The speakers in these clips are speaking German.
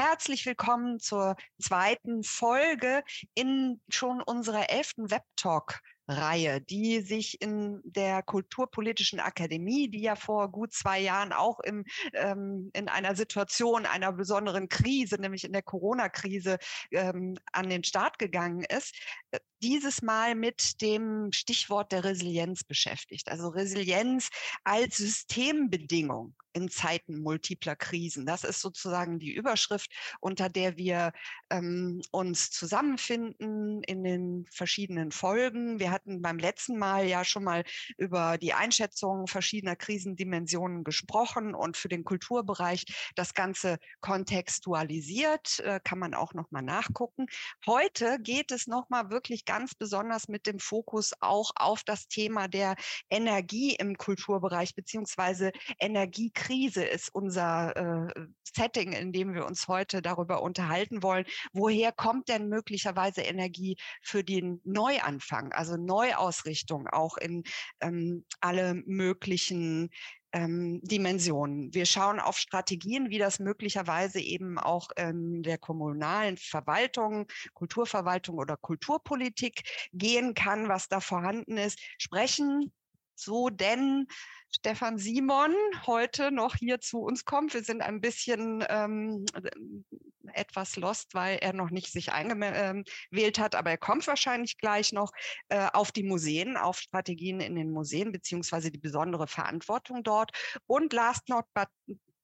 Herzlich willkommen zur zweiten Folge in schon unserer elften Webtalk Reihe, die sich in der Kulturpolitischen Akademie, die ja vor gut zwei Jahren auch im, ähm, in einer Situation einer besonderen Krise, nämlich in der Corona-Krise, ähm, an den Start gegangen ist, äh, dieses Mal mit dem Stichwort der Resilienz beschäftigt. Also Resilienz als Systembedingung in Zeiten multipler Krisen. Das ist sozusagen die Überschrift, unter der wir ähm, uns zusammenfinden in den verschiedenen Folgen. Wir hatten beim letzten Mal ja schon mal über die Einschätzung verschiedener Krisendimensionen gesprochen und für den Kulturbereich das Ganze kontextualisiert. Äh, kann man auch noch mal nachgucken. Heute geht es noch mal wirklich ganz besonders mit dem Fokus auch auf das Thema der Energie im Kulturbereich beziehungsweise Energiekrise ist unser äh, Setting, in dem wir uns heute darüber unterhalten wollen. Woher kommt denn möglicherweise Energie für den Neuanfang, also Neuausrichtung auch in ähm, alle möglichen ähm, Dimensionen. Wir schauen auf Strategien, wie das möglicherweise eben auch in der kommunalen Verwaltung, Kulturverwaltung oder Kulturpolitik gehen kann, was da vorhanden ist, sprechen so denn Stefan Simon heute noch hier zu uns kommt. Wir sind ein bisschen ähm, etwas lost, weil er noch nicht sich eingewählt hat, aber er kommt wahrscheinlich gleich noch äh, auf die Museen, auf Strategien in den Museen beziehungsweise die besondere Verantwortung dort. Und last not but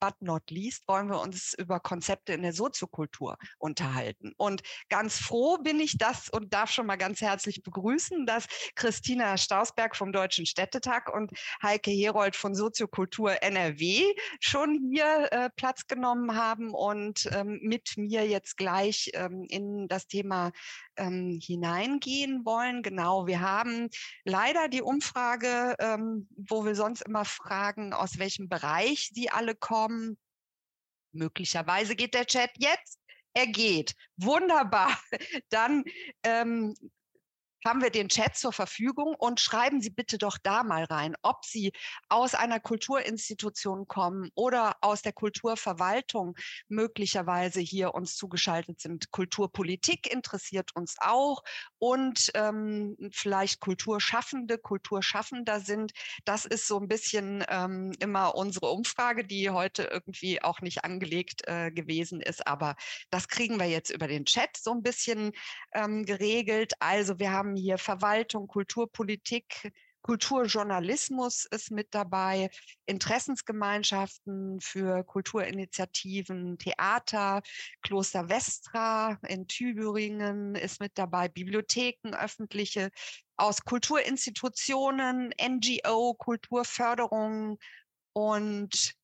but not least wollen wir uns über Konzepte in der Soziokultur unterhalten. Und ganz froh bin ich das und darf schon mal ganz herzlich begrüßen, dass Christina Stausberg vom Deutschen Städtetag und Heike Herold von Soziokultur NRW schon hier äh, Platz genommen haben und ähm, mit mir jetzt gleich ähm, in das Thema ähm, hineingehen wollen. Genau, wir haben leider die Umfrage, ähm, wo wir sonst immer fragen, aus welchem Bereich sie alle kommen. Möglicherweise geht der Chat jetzt. Er geht. Wunderbar. Dann ähm, haben wir den Chat zur Verfügung und schreiben Sie bitte doch da mal rein, ob Sie aus einer Kulturinstitution kommen oder aus der Kulturverwaltung möglicherweise hier uns zugeschaltet sind. Kulturpolitik interessiert uns auch und ähm, vielleicht Kulturschaffende, Kulturschaffender sind. Das ist so ein bisschen ähm, immer unsere Umfrage, die heute irgendwie auch nicht angelegt äh, gewesen ist, aber das kriegen wir jetzt über den Chat so ein bisschen ähm, geregelt. Also wir haben hier Verwaltung, Kulturpolitik, Kulturjournalismus ist mit dabei, Interessensgemeinschaften für Kulturinitiativen, Theater, Kloster Westra in Tübingen ist mit dabei, Bibliotheken, öffentliche, aus Kulturinstitutionen, NGO, Kulturförderung und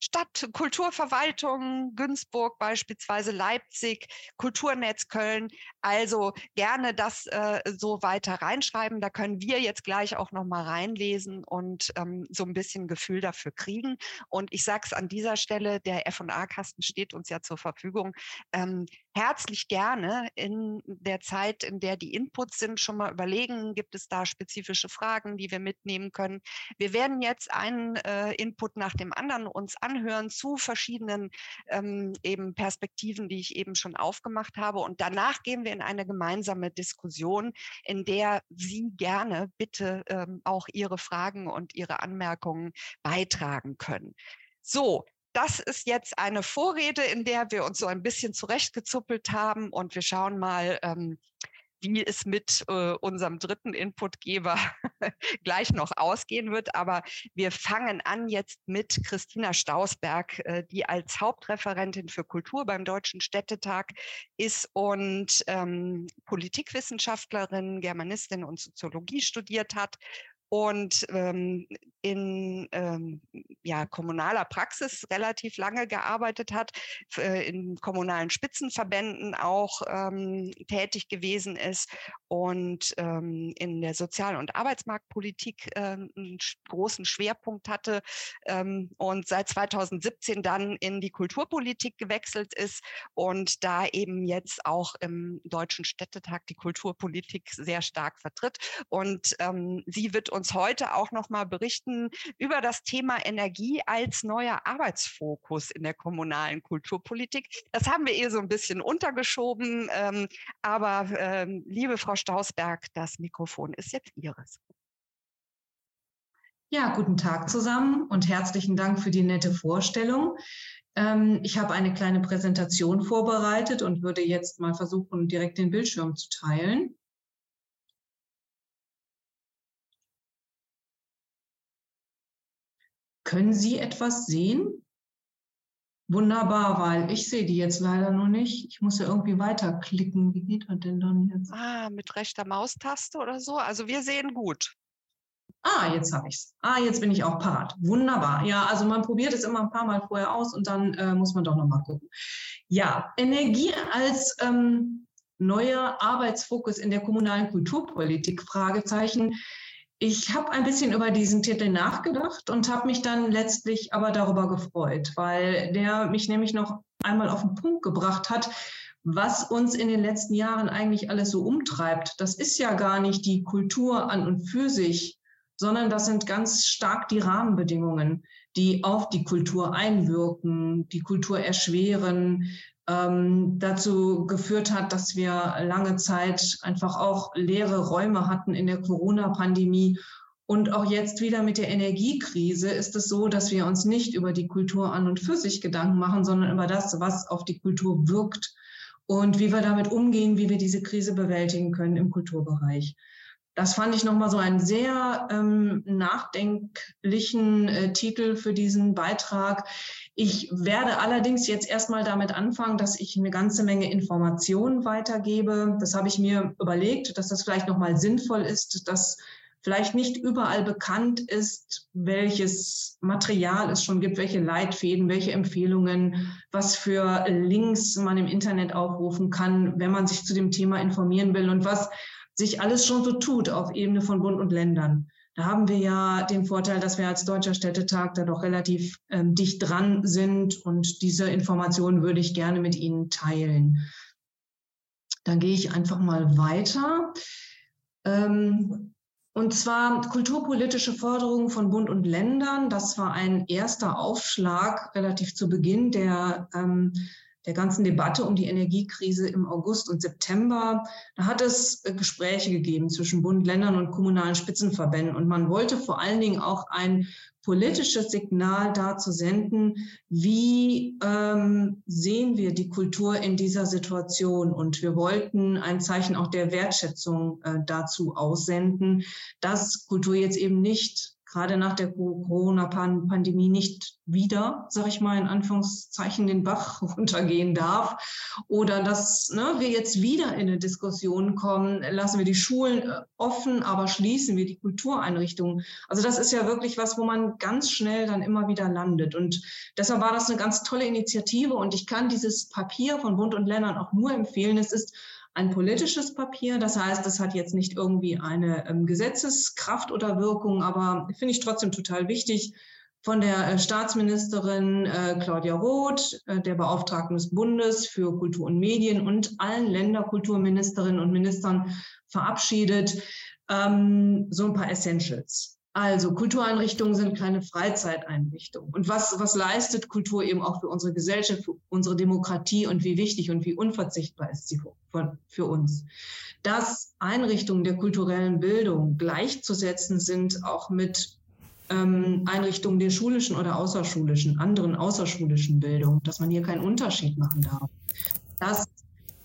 Stadt, Kulturverwaltung, Günzburg beispielsweise, Leipzig, Kulturnetz Köln. Also gerne das äh, so weiter reinschreiben. Da können wir jetzt gleich auch noch mal reinlesen und ähm, so ein bisschen Gefühl dafür kriegen. Und ich sage es an dieser Stelle, der F&A-Kasten steht uns ja zur Verfügung. Ähm, herzlich gerne in der Zeit, in der die Inputs sind, schon mal überlegen, gibt es da spezifische Fragen, die wir mitnehmen können. Wir werden jetzt einen äh, Input nach dem anderen uns anhören zu verschiedenen ähm, eben Perspektiven, die ich eben schon aufgemacht habe. Und danach gehen wir in eine gemeinsame Diskussion, in der Sie gerne bitte ähm, auch Ihre Fragen und Ihre Anmerkungen beitragen können. So, das ist jetzt eine Vorrede, in der wir uns so ein bisschen zurechtgezuppelt haben und wir schauen mal, ähm, wie es mit äh, unserem dritten Inputgeber gleich noch ausgehen wird. Aber wir fangen an jetzt mit Christina Stausberg, äh, die als Hauptreferentin für Kultur beim Deutschen Städtetag ist und ähm, Politikwissenschaftlerin, Germanistin und Soziologie studiert hat und ähm, in ähm, ja, kommunaler Praxis relativ lange gearbeitet hat, äh, in kommunalen Spitzenverbänden auch ähm, tätig gewesen ist und ähm, in der Sozial- und Arbeitsmarktpolitik äh, einen großen Schwerpunkt hatte ähm, und seit 2017 dann in die Kulturpolitik gewechselt ist und da eben jetzt auch im Deutschen Städtetag die Kulturpolitik sehr stark vertritt. Und ähm, sie wird uns heute auch noch mal berichten über das Thema Energie als neuer Arbeitsfokus in der kommunalen Kulturpolitik. Das haben wir ihr so ein bisschen untergeschoben, ähm, aber ähm, liebe Frau Stausberg, das Mikrofon ist jetzt Ihres. Ja, guten Tag zusammen und herzlichen Dank für die nette Vorstellung. Ähm, ich habe eine kleine Präsentation vorbereitet und würde jetzt mal versuchen, direkt den Bildschirm zu teilen. Können Sie etwas sehen? Wunderbar, weil ich sehe die jetzt leider noch nicht. Ich muss ja irgendwie weiterklicken. Wie geht das denn dann jetzt? Ah, mit rechter Maustaste oder so. Also wir sehen gut. Ah, jetzt habe ich es. Ah, jetzt bin ich auch parat. Wunderbar. Ja, also man probiert es immer ein paar Mal vorher aus und dann äh, muss man doch noch mal gucken. Ja, Energie als ähm, neuer Arbeitsfokus in der kommunalen Kulturpolitik, Fragezeichen. Ich habe ein bisschen über diesen Titel nachgedacht und habe mich dann letztlich aber darüber gefreut, weil der mich nämlich noch einmal auf den Punkt gebracht hat, was uns in den letzten Jahren eigentlich alles so umtreibt. Das ist ja gar nicht die Kultur an und für sich, sondern das sind ganz stark die Rahmenbedingungen, die auf die Kultur einwirken, die Kultur erschweren, ähm, dazu geführt hat, dass wir lange Zeit einfach auch leere Räume hatten in der Corona-Pandemie. Und auch jetzt wieder mit der Energiekrise ist es so, dass wir uns nicht über die Kultur an und für sich Gedanken machen, sondern über das, was auf die Kultur wirkt und wie wir damit umgehen, wie wir diese Krise bewältigen können im Kulturbereich. Das fand ich nochmal so einen sehr ähm, nachdenklichen äh, Titel für diesen Beitrag. Ich werde allerdings jetzt erstmal damit anfangen, dass ich eine ganze Menge Informationen weitergebe. Das habe ich mir überlegt, dass das vielleicht nochmal sinnvoll ist, dass vielleicht nicht überall bekannt ist, welches Material es schon gibt, welche Leitfäden, welche Empfehlungen, was für Links man im Internet aufrufen kann, wenn man sich zu dem Thema informieren will und was sich alles schon so tut auf Ebene von Bund und Ländern. Da haben wir ja den Vorteil, dass wir als Deutscher Städtetag da doch relativ ähm, dicht dran sind und diese Informationen würde ich gerne mit Ihnen teilen. Dann gehe ich einfach mal weiter. Ähm, und zwar kulturpolitische Forderungen von Bund und Ländern. Das war ein erster Aufschlag relativ zu Beginn der ähm, der ganzen Debatte um die Energiekrise im August und September, da hat es äh, Gespräche gegeben zwischen Bund, Ländern und kommunalen Spitzenverbänden. Und man wollte vor allen Dingen auch ein politisches Signal dazu senden, wie ähm, sehen wir die Kultur in dieser Situation. Und wir wollten ein Zeichen auch der Wertschätzung äh, dazu aussenden, dass Kultur jetzt eben nicht gerade nach der Corona-Pandemie nicht wieder, sage ich mal in Anführungszeichen, den Bach runtergehen darf oder dass ne, wir jetzt wieder in eine Diskussion kommen, lassen wir die Schulen äh, offen, aber schließen wir die Kultureinrichtungen. Also das ist ja wirklich was, wo man ganz schnell dann immer wieder landet. Und deshalb war das eine ganz tolle Initiative und ich kann dieses Papier von Bund und Ländern auch nur empfehlen. Es ist ein politisches Papier. Das heißt, es hat jetzt nicht irgendwie eine ähm, Gesetzeskraft oder Wirkung, aber finde ich trotzdem total wichtig. Von der äh, Staatsministerin äh, Claudia Roth, äh, der Beauftragten des Bundes für Kultur und Medien und allen Länderkulturministerinnen und Ministern verabschiedet. Ähm, so ein paar Essentials. Also Kultureinrichtungen sind kleine Freizeiteinrichtungen. Und was, was leistet Kultur eben auch für unsere Gesellschaft, für unsere Demokratie und wie wichtig und wie unverzichtbar ist sie für, für uns? Dass Einrichtungen der kulturellen Bildung gleichzusetzen sind, auch mit ähm, Einrichtungen der schulischen oder außerschulischen, anderen außerschulischen Bildung, dass man hier keinen Unterschied machen darf. Dass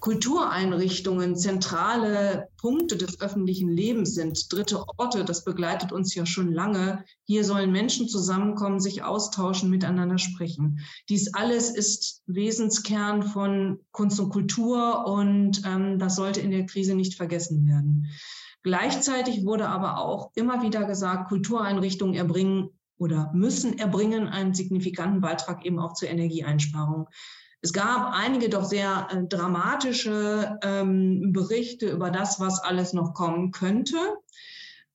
Kultureinrichtungen zentrale Punkte des öffentlichen Lebens sind, dritte Orte, das begleitet uns ja schon lange. Hier sollen Menschen zusammenkommen, sich austauschen, miteinander sprechen. Dies alles ist Wesenskern von Kunst und Kultur und ähm, das sollte in der Krise nicht vergessen werden. Gleichzeitig wurde aber auch immer wieder gesagt, Kultureinrichtungen erbringen oder müssen erbringen einen signifikanten Beitrag eben auch zur Energieeinsparung. Es gab einige doch sehr äh, dramatische ähm, Berichte über das, was alles noch kommen könnte.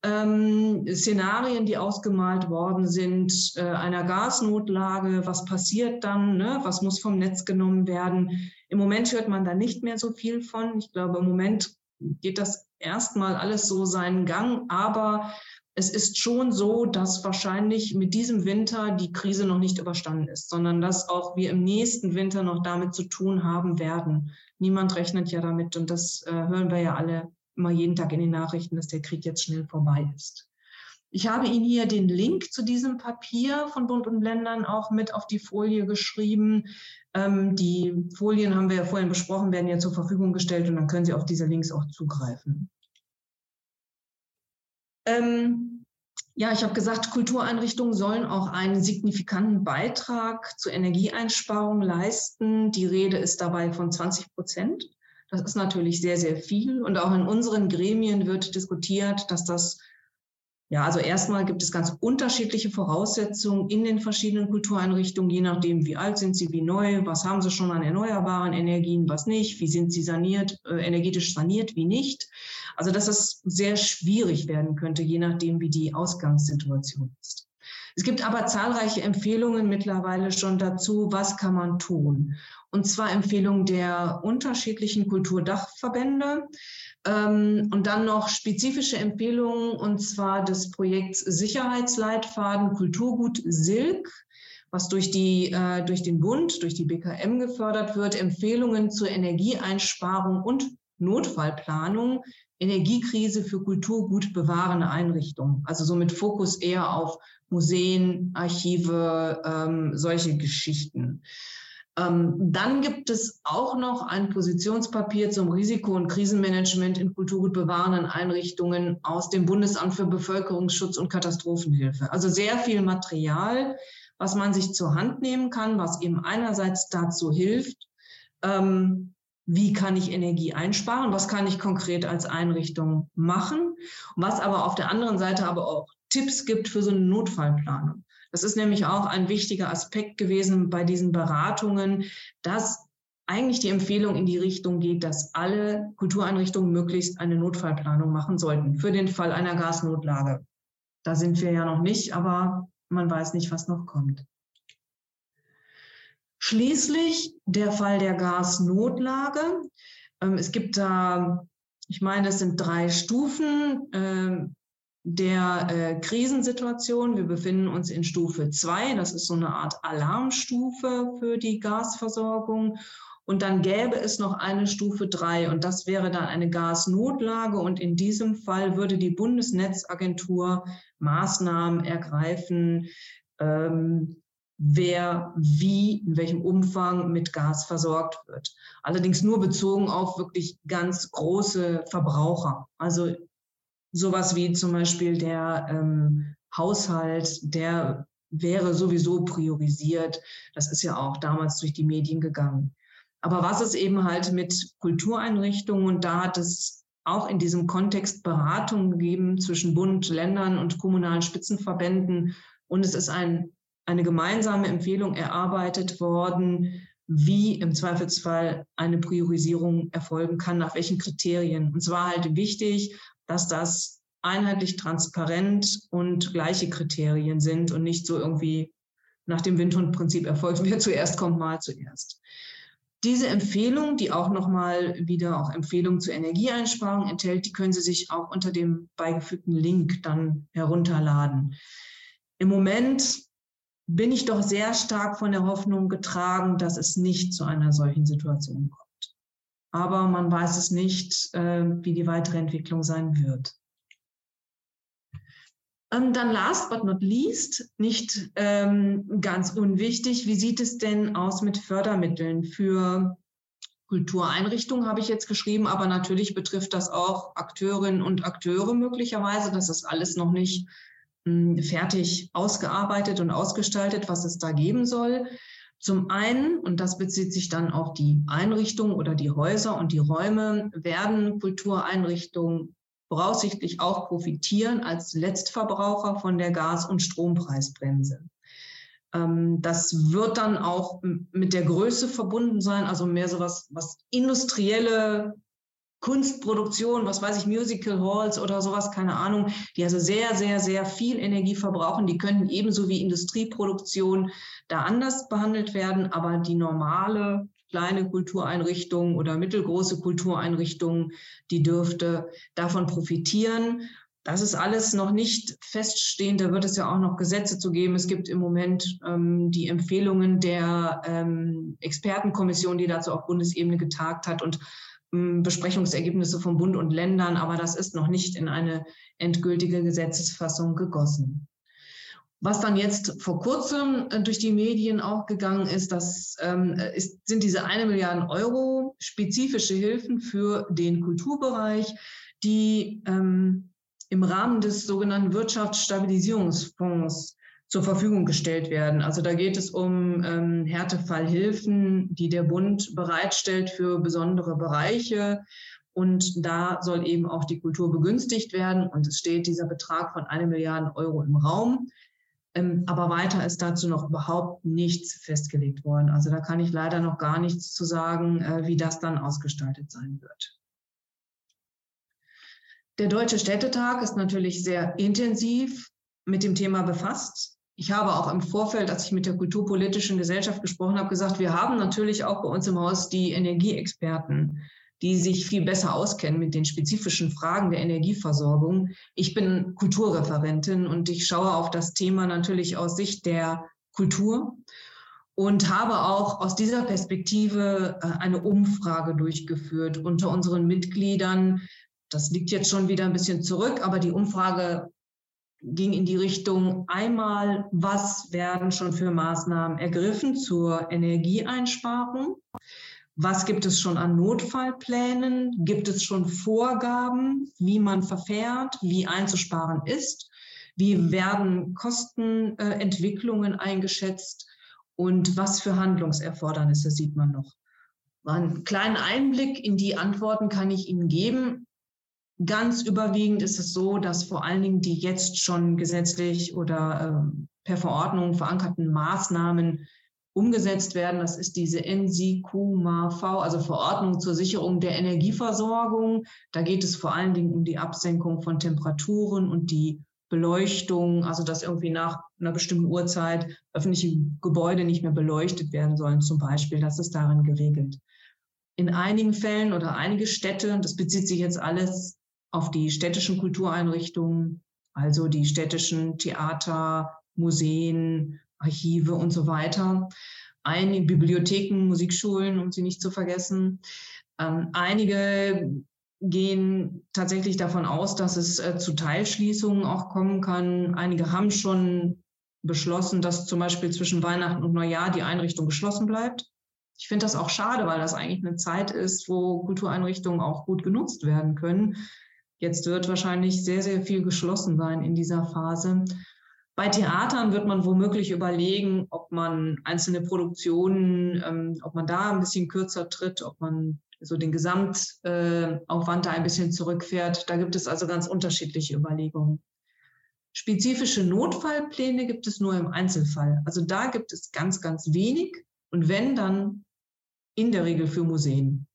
Ähm, Szenarien, die ausgemalt worden sind, äh, einer Gasnotlage, was passiert dann, ne? was muss vom Netz genommen werden. Im Moment hört man da nicht mehr so viel von. Ich glaube, im Moment geht das erstmal alles so seinen Gang, aber es ist schon so, dass wahrscheinlich mit diesem Winter die Krise noch nicht überstanden ist, sondern dass auch wir im nächsten Winter noch damit zu tun haben werden. Niemand rechnet ja damit und das äh, hören wir ja alle immer jeden Tag in den Nachrichten, dass der Krieg jetzt schnell vorbei ist. Ich habe Ihnen hier den Link zu diesem Papier von Bund und Ländern auch mit auf die Folie geschrieben. Ähm, die Folien haben wir ja vorhin besprochen, werden ja zur Verfügung gestellt und dann können Sie auf diese Links auch zugreifen. Ähm, ja, ich habe gesagt, Kultureinrichtungen sollen auch einen signifikanten Beitrag zur Energieeinsparung leisten. Die Rede ist dabei von 20 Prozent. Das ist natürlich sehr, sehr viel. Und auch in unseren Gremien wird diskutiert, dass das ja, also erstmal gibt es ganz unterschiedliche Voraussetzungen in den verschiedenen Kultureinrichtungen, je nachdem, wie alt sind sie, wie neu, was haben sie schon an erneuerbaren Energien, was nicht, wie sind sie saniert, äh, energetisch saniert, wie nicht. Also dass es sehr schwierig werden könnte, je nachdem, wie die Ausgangssituation ist. Es gibt aber zahlreiche Empfehlungen mittlerweile schon dazu, was kann man tun. Und zwar Empfehlungen der unterschiedlichen Kulturdachverbände. Ähm, und dann noch spezifische Empfehlungen, und zwar des Projekts Sicherheitsleitfaden Kulturgut Silk, was durch, die, äh, durch den Bund, durch die BKM gefördert wird, Empfehlungen zur Energieeinsparung und Notfallplanung, Energiekrise für Kulturgut bewahrende Einrichtungen. Also so mit Fokus eher auf Museen, Archive, ähm, solche Geschichten. Ähm, dann gibt es auch noch ein Positionspapier zum Risiko- und Krisenmanagement in kulturgutbewahrenden Einrichtungen aus dem Bundesamt für Bevölkerungsschutz und Katastrophenhilfe. Also sehr viel Material, was man sich zur Hand nehmen kann, was eben einerseits dazu hilft, ähm, wie kann ich Energie einsparen, was kann ich konkret als Einrichtung machen, was aber auf der anderen Seite aber auch Tipps gibt für so eine Notfallplanung. Das ist nämlich auch ein wichtiger Aspekt gewesen bei diesen Beratungen, dass eigentlich die Empfehlung in die Richtung geht, dass alle Kultureinrichtungen möglichst eine Notfallplanung machen sollten für den Fall einer Gasnotlage. Da sind wir ja noch nicht, aber man weiß nicht, was noch kommt. Schließlich der Fall der Gasnotlage. Ähm, es gibt da, ich meine, es sind drei Stufen. Der äh, Krisensituation. Wir befinden uns in Stufe 2. Das ist so eine Art Alarmstufe für die Gasversorgung. Und dann gäbe es noch eine Stufe 3 und das wäre dann eine Gasnotlage. Und in diesem Fall würde die Bundesnetzagentur Maßnahmen ergreifen, ähm, wer wie, in welchem Umfang mit Gas versorgt wird. Allerdings nur bezogen auf wirklich ganz große Verbraucher. Also sowas wie zum Beispiel der ähm, Haushalt, der wäre sowieso priorisiert. Das ist ja auch damals durch die Medien gegangen. Aber was ist eben halt mit Kultureinrichtungen? Und da hat es auch in diesem Kontext Beratungen gegeben zwischen Bund, Ländern und kommunalen Spitzenverbänden. Und es ist ein, eine gemeinsame Empfehlung erarbeitet worden, wie im Zweifelsfall eine Priorisierung erfolgen kann, nach welchen Kriterien. Und zwar halt wichtig, dass das einheitlich transparent und gleiche Kriterien sind und nicht so irgendwie nach dem Windhundprinzip erfolgt, wer zuerst kommt, mal zuerst. Diese Empfehlung, die auch nochmal wieder auch Empfehlungen zur Energieeinsparung enthält, die können Sie sich auch unter dem beigefügten Link dann herunterladen. Im Moment bin ich doch sehr stark von der Hoffnung getragen, dass es nicht zu einer solchen Situation kommt aber man weiß es nicht, äh, wie die weitere Entwicklung sein wird. Ähm, dann last but not least, nicht ähm, ganz unwichtig, wie sieht es denn aus mit Fördermitteln für Kultureinrichtungen, habe ich jetzt geschrieben, aber natürlich betrifft das auch Akteurinnen und Akteure möglicherweise. Das ist alles noch nicht hm, fertig ausgearbeitet und ausgestaltet, was es da geben soll. Zum einen, und das bezieht sich dann auf die Einrichtungen oder die Häuser und die Räume, werden Kultureinrichtungen voraussichtlich auch profitieren als Letztverbraucher von der Gas- und Strompreisbremse. Ähm, das wird dann auch mit der Größe verbunden sein, also mehr so was, was industrielle Kunstproduktion, was weiß ich, Musical Halls oder sowas, keine Ahnung, die also sehr, sehr, sehr viel Energie verbrauchen. Die könnten ebenso wie Industrieproduktion da anders behandelt werden, aber die normale kleine Kultureinrichtung oder mittelgroße Kultureinrichtung, die dürfte davon profitieren. das ist alles noch nicht feststehend. Da wird es ja auch noch Gesetze zu geben. Es gibt im Moment ähm, die Empfehlungen der ähm, Expertenkommission, die dazu auf Bundesebene getagt hat und Besprechungsergebnisse von Bund und Ländern. Aber das ist noch nicht in eine endgültige Gesetzesfassung gegossen. Was dann jetzt vor kurzem äh, durch die Medien auch gegangen ist, das ähm, ist, sind diese eine Milliarde Euro spezifische Hilfen für den Kulturbereich, die ähm, im Rahmen des sogenannten Wirtschaftsstabilisierungsfonds zur Verfügung gestellt werden. Also da geht es um ähm, Härtefallhilfen, die der Bund bereitstellt für besondere Bereiche. Und da soll eben auch die Kultur begünstigt werden. Und es steht dieser Betrag von eine Milliarde Euro im Raum. Ähm, aber weiter ist dazu noch überhaupt nichts festgelegt worden. Also da kann ich leider noch gar nichts zu sagen, äh, wie das dann ausgestaltet sein wird. Der Deutsche Städtetag ist natürlich sehr intensiv mit dem Thema befasst. Ich habe auch im Vorfeld, als ich mit der Kulturpolitischen Gesellschaft gesprochen habe, gesagt, wir haben natürlich auch bei uns im Haus die Energieexperten, die sich viel besser auskennen mit den spezifischen Fragen der Energieversorgung. Ich bin Kulturreferentin und ich schaue auf das Thema natürlich aus Sicht der Kultur und habe auch aus dieser Perspektive äh, eine Umfrage durchgeführt unter unseren Mitgliedern, das liegt jetzt schon wieder ein bisschen zurück, aber die Umfrage ging in die Richtung einmal, was werden schon für Maßnahmen ergriffen zur Energieeinsparung? Was gibt es schon an Notfallplänen? Gibt es schon Vorgaben, wie man verfährt, wie einzusparen ist? Wie werden Kostenentwicklungen eingeschätzt? Und was für Handlungserfordernisse sieht man noch? Einen kleinen Einblick in die Antworten kann ich Ihnen geben. Ganz überwiegend ist es so, dass vor allen Dingen die jetzt schon gesetzlich oder äh, per Verordnung verankerten Maßnahmen umgesetzt werden. Das ist diese NSIQMAV, also Verordnung zur Sicherung der Energieversorgung. Da geht es vor allen Dingen um die Absenkung von Temperaturen und die Beleuchtung, also dass irgendwie nach einer bestimmten Uhrzeit öffentliche Gebäude nicht mehr beleuchtet werden sollen, zum Beispiel. Das ist darin geregelt. In einigen Fällen oder einige Städte, das bezieht sich jetzt alles auf die städtischen Kultureinrichtungen, also die städtischen Theater, Museen, Archive und so weiter. Einige Bibliotheken, Musikschulen, um sie nicht zu vergessen. Ähm, einige gehen tatsächlich davon aus, dass es äh, zu Teilschließungen auch kommen kann. Einige haben schon beschlossen, dass zum Beispiel zwischen Weihnachten und Neujahr die Einrichtung geschlossen bleibt. Ich finde das auch schade, weil das eigentlich eine Zeit ist, wo Kultureinrichtungen auch gut genutzt werden können. Jetzt wird wahrscheinlich sehr, sehr viel geschlossen sein in dieser Phase. Bei Theatern wird man womöglich überlegen, ob man einzelne Produktionen, ähm, ob man da ein bisschen kürzer tritt, ob man so den Gesamtaufwand äh, da ein bisschen zurückfährt. Da gibt es also ganz unterschiedliche Überlegungen. Spezifische Notfallpläne gibt es nur im Einzelfall. Also da gibt es ganz, ganz wenig und wenn, dann in der Regel für Museen.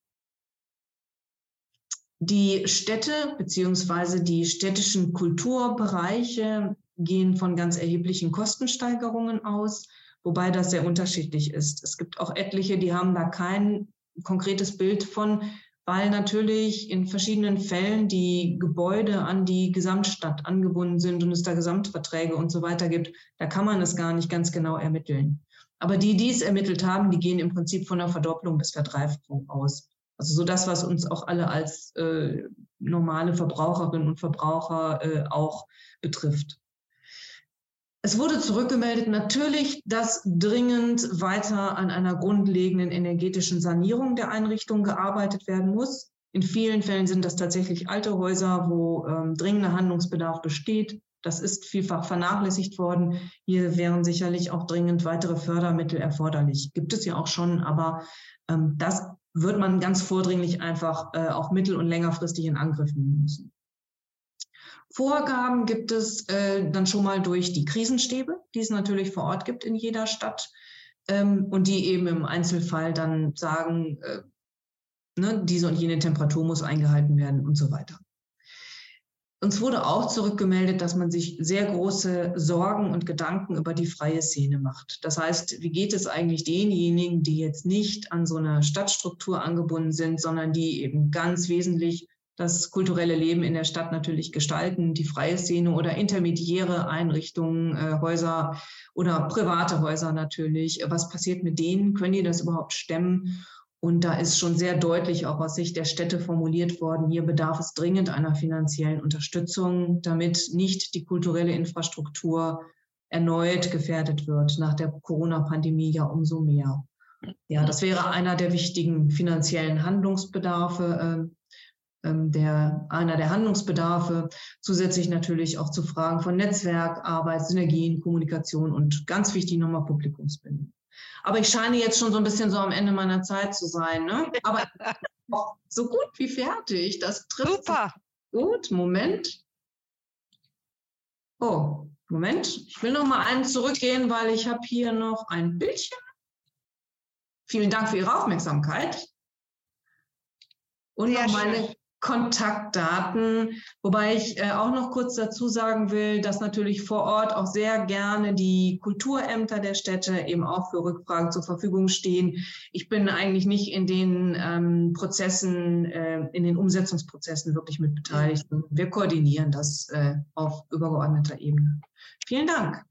Die Städte beziehungsweise die städtischen Kulturbereiche gehen von ganz erheblichen Kostensteigerungen aus, wobei das sehr unterschiedlich ist. Es gibt auch etliche, die haben da kein konkretes Bild von, weil natürlich in verschiedenen Fällen die Gebäude an die Gesamtstadt angebunden sind und es da Gesamtverträge und so weiter gibt. Da kann man es gar nicht ganz genau ermitteln. Aber die, die es ermittelt haben, die gehen im Prinzip von einer Verdopplung bis Verdreifachung aus. Also so das, was uns auch alle als äh, normale Verbraucherinnen und Verbraucher äh, auch betrifft. Es wurde zurückgemeldet natürlich, dass dringend weiter an einer grundlegenden energetischen Sanierung der Einrichtungen gearbeitet werden muss. In vielen Fällen sind das tatsächlich alte Häuser, wo ähm, dringender Handlungsbedarf besteht. Das ist vielfach vernachlässigt worden. Hier wären sicherlich auch dringend weitere Fördermittel erforderlich. Gibt es ja auch schon, aber ähm, das wird man ganz vordringlich einfach äh, auch mittel- und längerfristig in Angriff nehmen müssen. Vorgaben gibt es äh, dann schon mal durch die Krisenstäbe, die es natürlich vor Ort gibt in jeder Stadt ähm, und die eben im Einzelfall dann sagen, äh, ne, diese und jene Temperatur muss eingehalten werden und so weiter. Uns wurde auch zurückgemeldet, dass man sich sehr große Sorgen und Gedanken über die freie Szene macht. Das heißt, wie geht es eigentlich denjenigen, die jetzt nicht an so einer Stadtstruktur angebunden sind, sondern die eben ganz wesentlich das kulturelle Leben in der Stadt natürlich gestalten, die freie Szene oder intermediäre Einrichtungen, äh, Häuser oder private Häuser natürlich. Was passiert mit denen? Können die das überhaupt stemmen? Und da ist schon sehr deutlich auch aus Sicht der Städte formuliert worden, hier bedarf es dringend einer finanziellen Unterstützung, damit nicht die kulturelle Infrastruktur erneut gefährdet wird, nach der Corona-Pandemie ja umso mehr. Ja, das wäre einer der wichtigen finanziellen Handlungsbedarfe, äh, der, einer der Handlungsbedarfe. Zusätzlich natürlich auch zu Fragen von Netzwerk, Arbeit, Synergien, Kommunikation und ganz wichtig nochmal Publikumsbindung. Aber ich scheine jetzt schon so ein bisschen so am Ende meiner Zeit zu sein. Ne? Aber so gut wie fertig. Das trifft Super. Gut, Moment. Oh, Moment. Ich will noch mal einen zurückgehen, weil ich habe hier noch ein Bildchen. Vielen Dank für Ihre Aufmerksamkeit. Und Sehr noch meine Kontaktdaten, wobei ich äh, auch noch kurz dazu sagen will, dass natürlich vor Ort auch sehr gerne die Kulturämter der Städte eben auch für Rückfragen zur Verfügung stehen. Ich bin eigentlich nicht in den ähm, Prozessen, äh, in den Umsetzungsprozessen wirklich mit beteiligt. Wir koordinieren das äh, auf übergeordneter Ebene. Vielen Dank.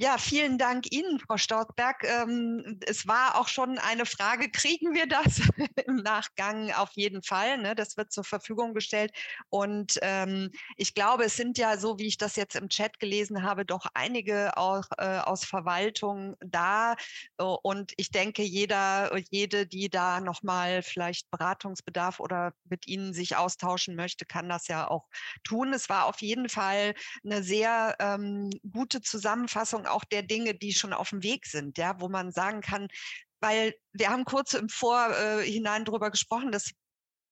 Ja, vielen Dank Ihnen, Frau Stautzberg. Ähm, es war auch schon eine Frage, kriegen wir das im Nachgang auf jeden Fall? Ne? Das wird zur Verfügung gestellt. Und ähm, ich glaube, es sind ja, so wie ich das jetzt im Chat gelesen habe, doch einige auch äh, aus Verwaltung da. Und ich denke, jeder, jede, die da nochmal vielleicht Beratungsbedarf oder mit Ihnen sich austauschen möchte, kann das ja auch tun. Es war auf jeden Fall eine sehr ähm, gute Zusammenfassung auch der Dinge, die schon auf dem Weg sind, ja, wo man sagen kann, weil wir haben kurz im Vorhinein äh, darüber gesprochen, dass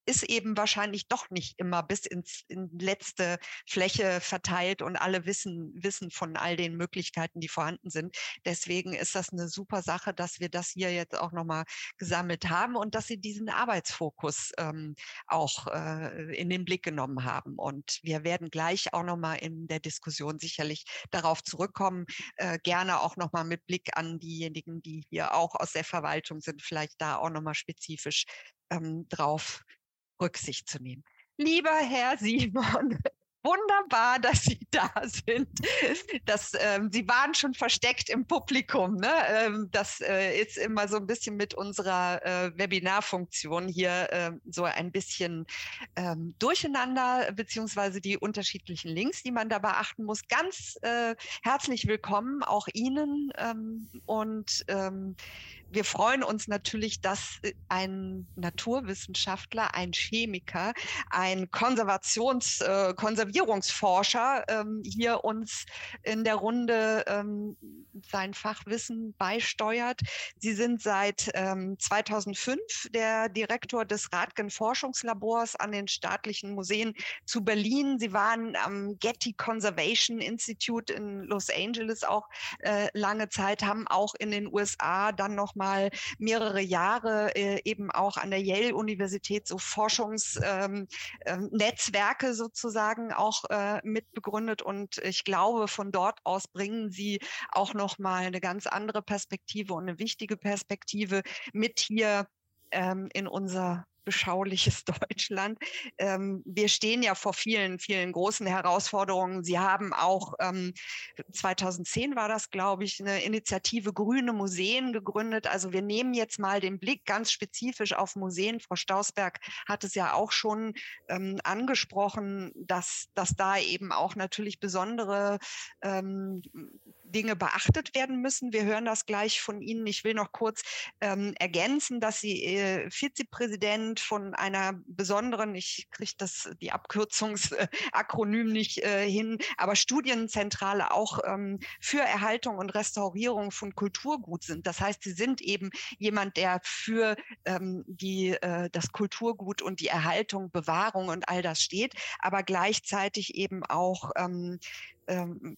ist eben wahrscheinlich doch nicht immer bis ins in letzte Fläche verteilt und alle wissen, wissen von all den Möglichkeiten, die vorhanden sind. Deswegen ist das eine super Sache, dass wir das hier jetzt auch nochmal gesammelt haben und dass Sie diesen Arbeitsfokus ähm, auch äh, in den Blick genommen haben. Und wir werden gleich auch nochmal in der Diskussion sicherlich darauf zurückkommen, äh, gerne auch nochmal mit Blick an diejenigen, die hier auch aus der Verwaltung sind, vielleicht da auch nochmal spezifisch ähm, drauf Rücksicht zu nehmen. Lieber Herr Simon, wunderbar, dass Sie da sind. Das, ähm, Sie waren schon versteckt im Publikum. Ne? Ähm, das äh, ist immer so ein bisschen mit unserer äh, Webinarfunktion hier äh, so ein bisschen ähm, durcheinander, beziehungsweise die unterschiedlichen Links, die man da beachten muss. Ganz äh, herzlich willkommen auch Ihnen ähm, und ähm, wir freuen uns natürlich, dass äh, ein Naturwissenschaftler, ein Chemiker, ein Konservations, äh, Konservierungsforscher ähm, hier uns in der Runde ähm, sein Fachwissen beisteuert. Sie sind seit ähm, 2005 der Direktor des Radgen Forschungslabors an den staatlichen Museen zu Berlin. Sie waren am Getty Conservation Institute in Los Angeles auch äh, lange Zeit, haben auch in den USA dann noch mal mehrere Jahre äh, eben auch an der Yale-Universität so Forschungsnetzwerke ähm, ähm, sozusagen auch äh, mitbegründet. Und ich glaube, von dort aus bringen sie auch noch mal eine ganz andere Perspektive und eine wichtige Perspektive mit hier ähm, in unser beschauliches Deutschland. Ähm, wir stehen ja vor vielen, vielen großen Herausforderungen. Sie haben auch ähm, 2010 war das, glaube ich, eine Initiative Grüne Museen gegründet. Also wir nehmen jetzt mal den Blick ganz spezifisch auf Museen. Frau Stausberg hat es ja auch schon ähm, angesprochen, dass, dass da eben auch natürlich besondere ähm, Dinge beachtet werden müssen. Wir hören das gleich von Ihnen. Ich will noch kurz ähm, ergänzen, dass Sie äh, Vizepräsident von einer besonderen, ich kriege das die Abkürzungsakronym nicht äh, hin, aber Studienzentrale auch ähm, für Erhaltung und Restaurierung von Kulturgut sind. Das heißt, Sie sind eben jemand, der für ähm, die, äh, das Kulturgut und die Erhaltung, Bewahrung und all das steht, aber gleichzeitig eben auch ähm, ähm,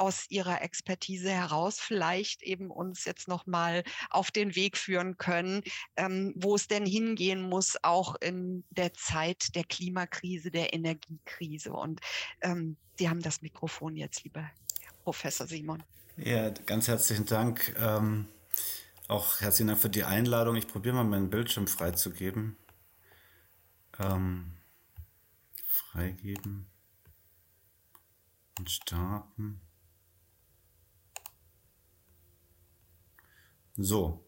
aus Ihrer Expertise heraus vielleicht eben uns jetzt nochmal auf den Weg führen können, ähm, wo es denn hingehen muss, auch in der Zeit der Klimakrise, der Energiekrise. Und ähm, Sie haben das Mikrofon jetzt, lieber Professor Simon. Ja, ganz herzlichen Dank. Ähm, auch herzlichen Dank für die Einladung. Ich probiere mal meinen Bildschirm freizugeben. Ähm, freigeben und starten. So.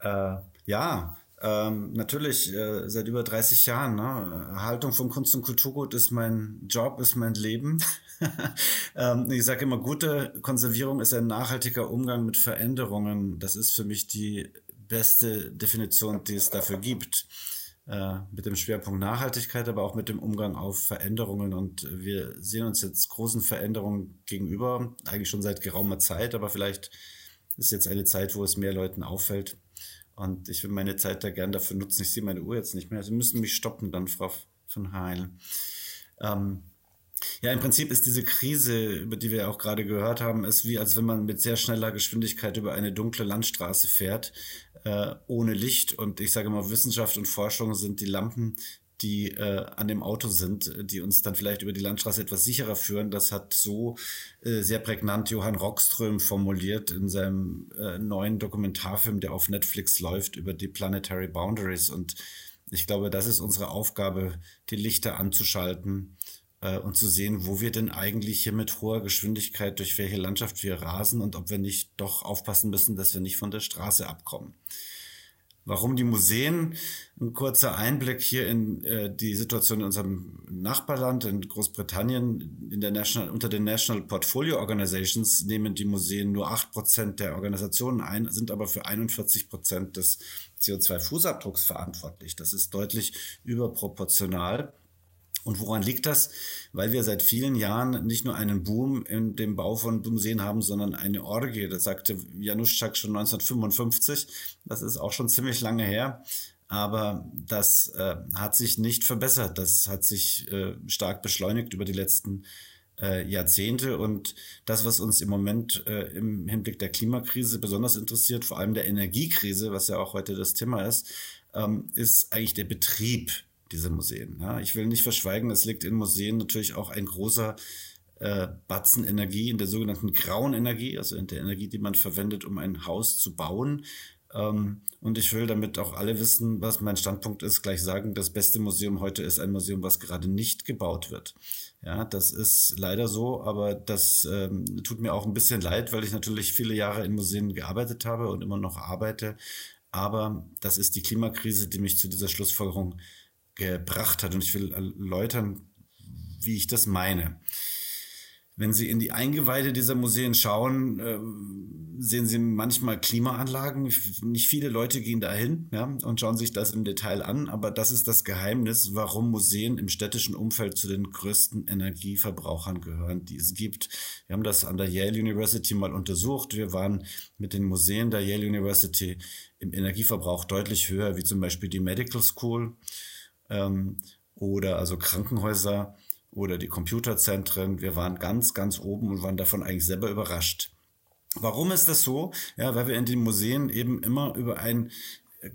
Äh, ja, ähm, natürlich, äh, seit über 30 Jahren. Ne? Erhaltung von Kunst und Kulturgut ist mein Job, ist mein Leben. ähm, ich sage immer, gute Konservierung ist ein nachhaltiger Umgang mit Veränderungen. Das ist für mich die beste Definition, die es dafür gibt. Äh, mit dem Schwerpunkt Nachhaltigkeit, aber auch mit dem Umgang auf Veränderungen. Und wir sehen uns jetzt großen Veränderungen gegenüber, eigentlich schon seit geraumer Zeit, aber vielleicht ist jetzt eine Zeit, wo es mehr Leuten auffällt. Und ich will meine Zeit da gern dafür nutzen. Ich sehe meine Uhr jetzt nicht mehr. Sie müssen mich stoppen dann, Frau von Heil. Ähm, ja, im Prinzip ist diese Krise, über die wir auch gerade gehört haben, ist wie als wenn man mit sehr schneller Geschwindigkeit über eine dunkle Landstraße fährt, äh, ohne Licht. Und ich sage mal, Wissenschaft und Forschung sind die Lampen, die äh, an dem Auto sind, die uns dann vielleicht über die Landstraße etwas sicherer führen. Das hat so äh, sehr prägnant Johann Rockström formuliert in seinem äh, neuen Dokumentarfilm, der auf Netflix läuft, über die Planetary Boundaries. Und ich glaube, das ist unsere Aufgabe, die Lichter anzuschalten äh, und zu sehen, wo wir denn eigentlich hier mit hoher Geschwindigkeit durch welche Landschaft wir rasen und ob wir nicht doch aufpassen müssen, dass wir nicht von der Straße abkommen. Warum die Museen? Ein kurzer Einblick hier in äh, die Situation in unserem Nachbarland, in Großbritannien. In der National, unter den National Portfolio Organizations nehmen die Museen nur acht Prozent der Organisationen ein, sind aber für 41 Prozent des CO2-Fußabdrucks verantwortlich. Das ist deutlich überproportional. Und woran liegt das? Weil wir seit vielen Jahren nicht nur einen Boom in dem Bau von Museen haben, sondern eine Orgie. Das sagte Januszczak schon 1955. Das ist auch schon ziemlich lange her. Aber das äh, hat sich nicht verbessert. Das hat sich äh, stark beschleunigt über die letzten äh, Jahrzehnte. Und das, was uns im Moment äh, im Hinblick der Klimakrise besonders interessiert, vor allem der Energiekrise, was ja auch heute das Thema ist, ähm, ist eigentlich der Betrieb diese Museen. Ja, ich will nicht verschweigen, es liegt in Museen natürlich auch ein großer äh, Batzen Energie in der sogenannten grauen Energie, also in der Energie, die man verwendet, um ein Haus zu bauen. Ähm, und ich will damit auch alle wissen, was mein Standpunkt ist, gleich sagen, das beste Museum heute ist ein Museum, was gerade nicht gebaut wird. Ja, das ist leider so, aber das ähm, tut mir auch ein bisschen leid, weil ich natürlich viele Jahre in Museen gearbeitet habe und immer noch arbeite. Aber das ist die Klimakrise, die mich zu dieser Schlussfolgerung gebracht hat. Und ich will erläutern, wie ich das meine. Wenn Sie in die Eingeweide dieser Museen schauen, äh, sehen Sie manchmal Klimaanlagen. Nicht viele Leute gehen dahin ja, und schauen sich das im Detail an, aber das ist das Geheimnis, warum Museen im städtischen Umfeld zu den größten Energieverbrauchern gehören, die es gibt. Wir haben das an der Yale University mal untersucht. Wir waren mit den Museen der Yale University im Energieverbrauch deutlich höher, wie zum Beispiel die Medical School ähm, oder also Krankenhäuser oder die Computerzentren. Wir waren ganz, ganz oben und waren davon eigentlich selber überrascht. Warum ist das so? Ja, weil wir in den Museen eben immer über ein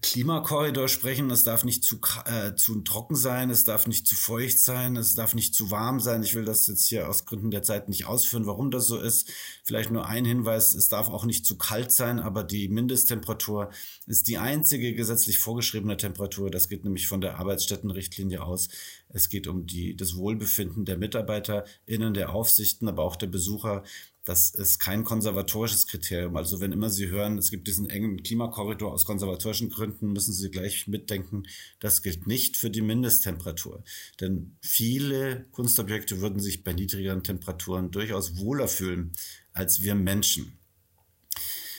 Klimakorridor sprechen. Es darf nicht zu, äh, zu trocken sein, es darf nicht zu feucht sein, es darf nicht zu warm sein. Ich will das jetzt hier aus Gründen der Zeit nicht ausführen, warum das so ist. Vielleicht nur ein Hinweis, es darf auch nicht zu kalt sein, aber die Mindesttemperatur ist die einzige gesetzlich vorgeschriebene Temperatur. Das geht nämlich von der Arbeitsstättenrichtlinie aus. Es geht um die, das Wohlbefinden der MitarbeiterInnen, der Aufsichten, aber auch der Besucher das ist kein konservatorisches Kriterium. Also wenn immer Sie hören, es gibt diesen engen Klimakorridor aus konservatorischen Gründen, müssen Sie gleich mitdenken, das gilt nicht für die Mindesttemperatur. Denn viele Kunstobjekte würden sich bei niedrigeren Temperaturen durchaus wohler fühlen als wir Menschen.